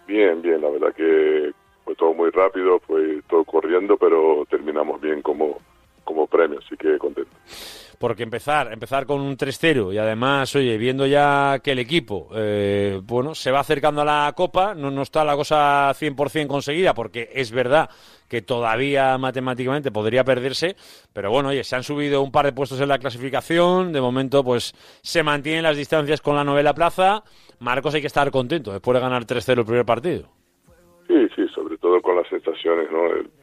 Bien, bien, la verdad que fue todo muy rápido, fue todo corriendo, pero terminamos bien como, como premio, así que contento. Porque empezar, empezar con un 3-0 y además, oye, viendo ya que el equipo, eh, bueno, se va acercando a la Copa, no, no está la cosa 100% conseguida, porque es verdad que todavía matemáticamente podría perderse, pero bueno, oye, se han subido un par de puestos en la clasificación, de momento pues se mantienen las distancias con la novela plaza, Marcos hay que estar contento después de ganar 3-0 el primer partido. Sí, sí, sobre todo con las sensaciones, ¿no?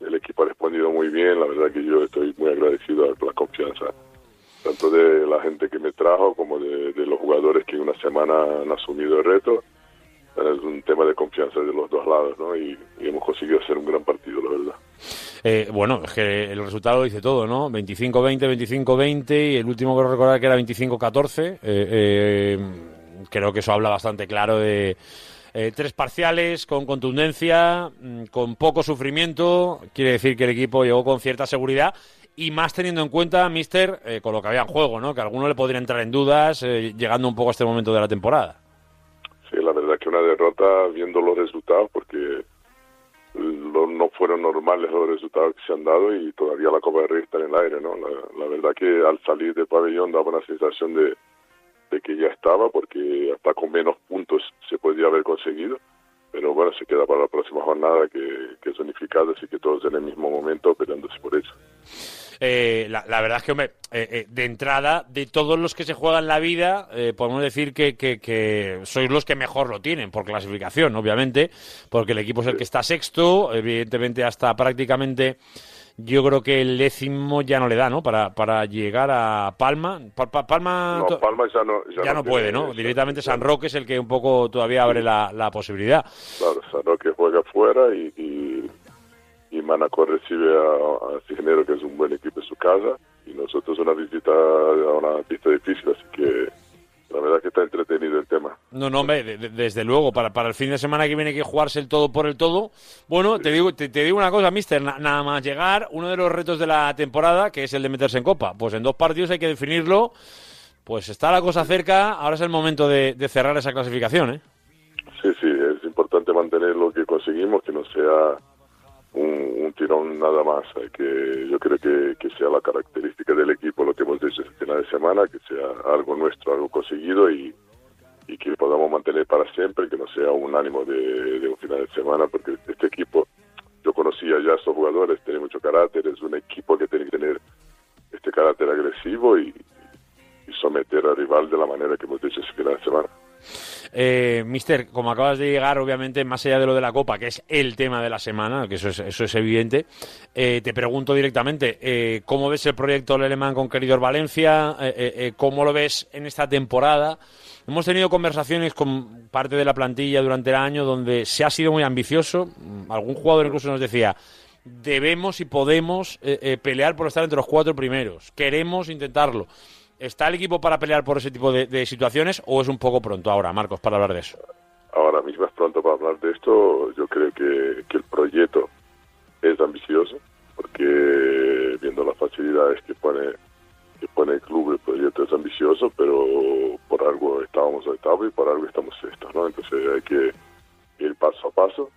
El equipo ha respondido muy bien, la verdad que yo estoy muy agradecido por la confianza, tanto de la gente que me trajo como de, los jugadores que en una semana han asumido el reto. Es un tema de confianza de los dos lados, ¿no? Y, hemos conseguido hacer un gran partido, la verdad. Eh, bueno, es que el resultado dice todo, ¿no? 25-20, 25-20 y el último que recordar que era 25-14. Eh, eh, creo que eso habla bastante claro de eh, tres parciales con contundencia, mm, con poco sufrimiento. Quiere decir que el equipo llegó con cierta seguridad y más teniendo en cuenta, Mister, eh, con lo que había en juego, ¿no? Que a alguno le podría entrar en dudas eh, llegando un poco a este momento de la temporada. Sí, la verdad que una derrota viendo los resultados, porque no fueron normales los resultados que se han dado y todavía la Copa del Rey está en el aire, ¿no? La, la verdad que al salir del pabellón daba una sensación de, de que ya estaba, porque hasta con menos puntos se podía haber conseguido. Pero bueno, se queda para la próxima jornada que, que es unificada, así que todos en el mismo momento peleándose por eso. Eh, la, la verdad es que, hombre, eh, eh, de entrada, de todos los que se juegan la vida, podemos decir que, que- que sois los que mejor lo tienen, por clasificación, obviamente, porque el equipo es el que está sexto, evidentemente hasta prácticamente yo creo que el décimo ya no le da, ¿no? Para, para llegar a Palma. Pa- pa- Palma, No, to- Palma ya no, ya ya no puede, tiene- ¿no? Directamente San Roque es el que un poco todavía abre la, la posibilidad. Claro, San Roque juega afuera y, y, y Manaco recibe a, a Cisnero, que es un buen equipo en su casa, y nosotros una visita a una pista difícil, así que tema. No, no, hombre, de- de- desde luego, para, para el fin de semana que viene hay que jugarse el todo por el todo. Bueno, te digo, te, te digo una cosa, mister, na- nada más llegar, uno de los retos de la temporada, que es el de meterse en Copa. Pues en dos partidos hay que definirlo, pues está la cosa cerca, ahora es el momento de, de cerrar esa clasificación, ¿eh? Sí, sí, es importante mantener lo que conseguimos, que no sea un, un tirón nada más. Que, yo creo que, que sea la característica del equipo, lo que hemos hecho este final de semana, que sea algo nuestro, algo conseguido y, y que podamos mantener para siempre, que no sea un ánimo de, un final de semana, porque este equipo, yo conocía ya a estos jugadores, tiene mucho carácter, es un equipo que tiene que tener este carácter agresivo y, someter al rival de la manera que hemos hecho este final de semana. Eh, mister, como acabas de llegar, obviamente, más allá de lo de la Copa, que es el tema de la semana, que eso es, eso es evidente, eh, te pregunto directamente, eh, ¿cómo ves el proyecto Leleman con Queridor Valencia? Eh, eh, eh, ¿Cómo lo ves en esta temporada? Hemos tenido conversaciones con parte de la plantilla durante el año donde se ha sido muy ambicioso. Algún jugador incluso nos decía, debemos y podemos eh, eh, pelear por estar entre los cuatro primeros. Queremos intentarlo. ¿Está el equipo para pelear por ese tipo de, situaciones o es un poco pronto ahora, Marcos, para hablar de eso? ahora mismo es pronto para hablar de esto. Yo creo que, el proyecto es ambicioso, porque viendo las facilidades que pone pone el club, el proyecto es ambicioso, pero por algo estábamos octavos y por algo estamos sextos, ¿no? Entonces hay que ir paso a paso.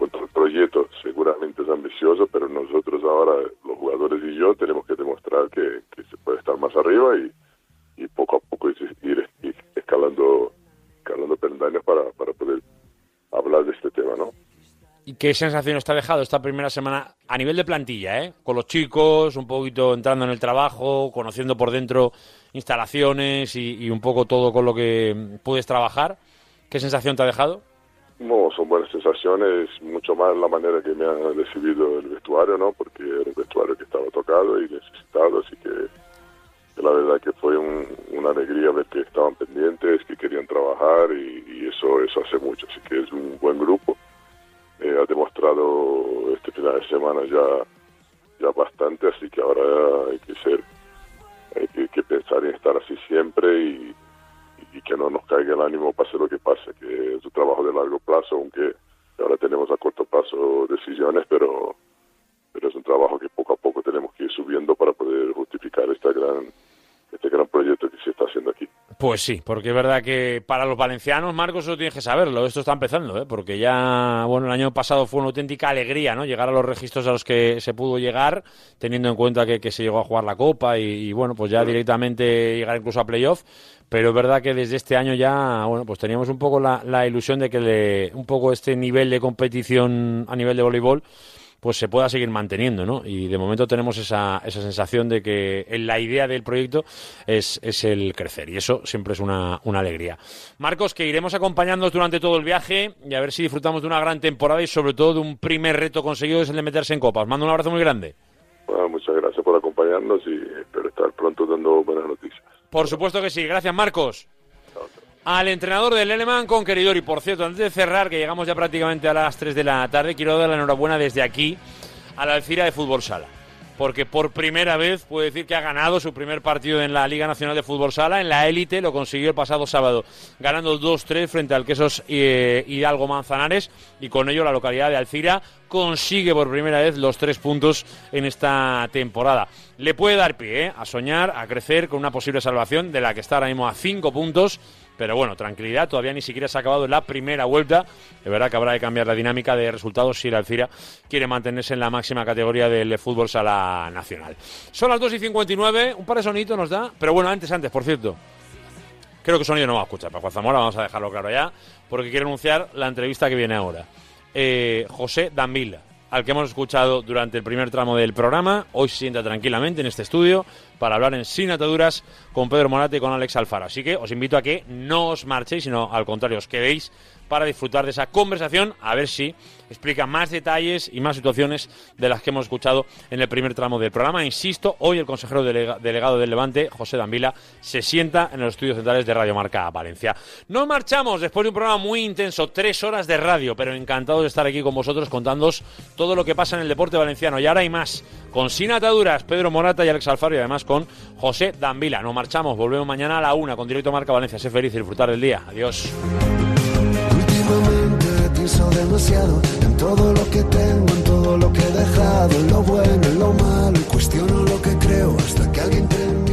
Al proyecto, seguramente es ambicioso, pero nosotros ahora, los jugadores y yo, tenemos que demostrar que, se puede estar más arriba y, poco a poco ir escalando escalando peldaños para, para poder hablar de este tema, ¿no? ¿Y qué sensación está dejado esta primera semana a nivel de plantilla, eh? Con los chicos, un poquito entrando en el trabajo, conociendo por dentro instalaciones y, un poco todo con lo que puedes trabajar. ¿Qué sensación te ha dejado? No, son buenas sensaciones, mucho más la manera que me han recibido el vestuario, ¿no? Porque era un vestuario que estaba tocado y necesitado, así que, que la verdad que fue un- una alegría ver que estaban pendientes, que querían trabajar y, y eso eso hace mucho, así que es un buen grupo. Eh, ha demostrado este final de semana ya ya bastante, así que ahora hay que ser, hay que, pensar en estar así siempre y, y que no nos caiga el ánimo pase lo que pase, que es un trabajo de largo plazo, aunque ahora tenemos a corto plazo decisiones, pero pero es un trabajo que poco a poco tenemos que ir subiendo para poder justificar esta gran este gran proyecto que se está haciendo aquí. Pues sí, porque es verdad que para los valencianos, Marcos, eso tienes que saberlo. Esto está empezando, ¿eh? porque ya, bueno, el año pasado fue una auténtica alegría, ¿no? Llegar a los registros a los que se pudo llegar, teniendo en cuenta que, que se llegó a jugar la Copa y, y, bueno, pues ya directamente llegar incluso a playoff. Pero es verdad que desde este año ya, bueno, pues teníamos un poco la, la ilusión de que le- un poco este nivel de competición a nivel de voleibol pues se pueda seguir manteniendo, ¿no? Y de momento tenemos esa, esa sensación de que la idea del proyecto es, es el crecer y eso siempre es una, una alegría. Marcos, que iremos acompañándonos durante todo el viaje y a ver si disfrutamos de una gran temporada y sobre todo de un primer reto conseguido que es el de meterse en Copa. Os mando un abrazo muy grande. Bueno, muchas gracias por acompañarnos y espero estar pronto dando buenas noticias. Por supuesto que sí. Gracias, Marcos. Al entrenador del Eleman con queridor. Y por cierto, antes de cerrar, que llegamos ya prácticamente a las 3 de la tarde, quiero dar la enhorabuena desde aquí a la Alcira de Fútbol Sala. Porque por primera vez puede decir que ha ganado su primer partido en la Liga Nacional de Fútbol Sala, en la élite, lo consiguió el pasado sábado, ganando 2-3 frente al Quesos eh, Hidalgo Manzanares, y con ello la localidad de Alcira consigue por primera vez los tres puntos en esta temporada. Le puede dar pie eh, a soñar, a crecer con una posible salvación de la que está ahora mismo a cinco puntos. Pero bueno, tranquilidad, todavía ni siquiera se ha acabado la primera vuelta. De verdad que habrá que cambiar la dinámica de resultados si el Alcira quiere mantenerse en la máxima categoría del fútbol sala nacional. Son las 2 y 59, un par de sonitos nos da. Pero bueno, antes, antes, por cierto. Creo que sonido no va a escuchar para Juan Zamora, vamos a dejarlo claro ya, porque quiero anunciar la entrevista que viene ahora. Eh, José Danvila, al que hemos escuchado durante el primer tramo del programa, hoy se sienta tranquilamente en este estudio para hablar en Sin Ataduras con Pedro Morate y con Alex Alfaro. Así que os invito a que no os marchéis, sino al contrario, os quedéis para disfrutar de esa conversación, a ver si explica más detalles y más situaciones de las que hemos escuchado en el primer tramo del programa. Insisto, hoy el consejero delega- delegado del Levante, José Danvila, se sienta en los estudios centrales de Radio Marca Valencia. Nos marchamos después de un programa muy intenso, tres horas de radio, pero encantados de estar aquí con vosotros contándoos todo lo que pasa en el deporte valenciano. Y ahora hay más, con Sin Ataduras, Pedro Morata y Alex Alfaro, y además con José Danvila. Nos marchamos, volvemos mañana a la una con Directo Marca Valencia. Sé feliz y disfrutar del día. Adiós. Demasiado en todo lo que tengo, en todo lo que he dejado, en lo bueno, en lo malo, y cuestiono lo que creo hasta que alguien te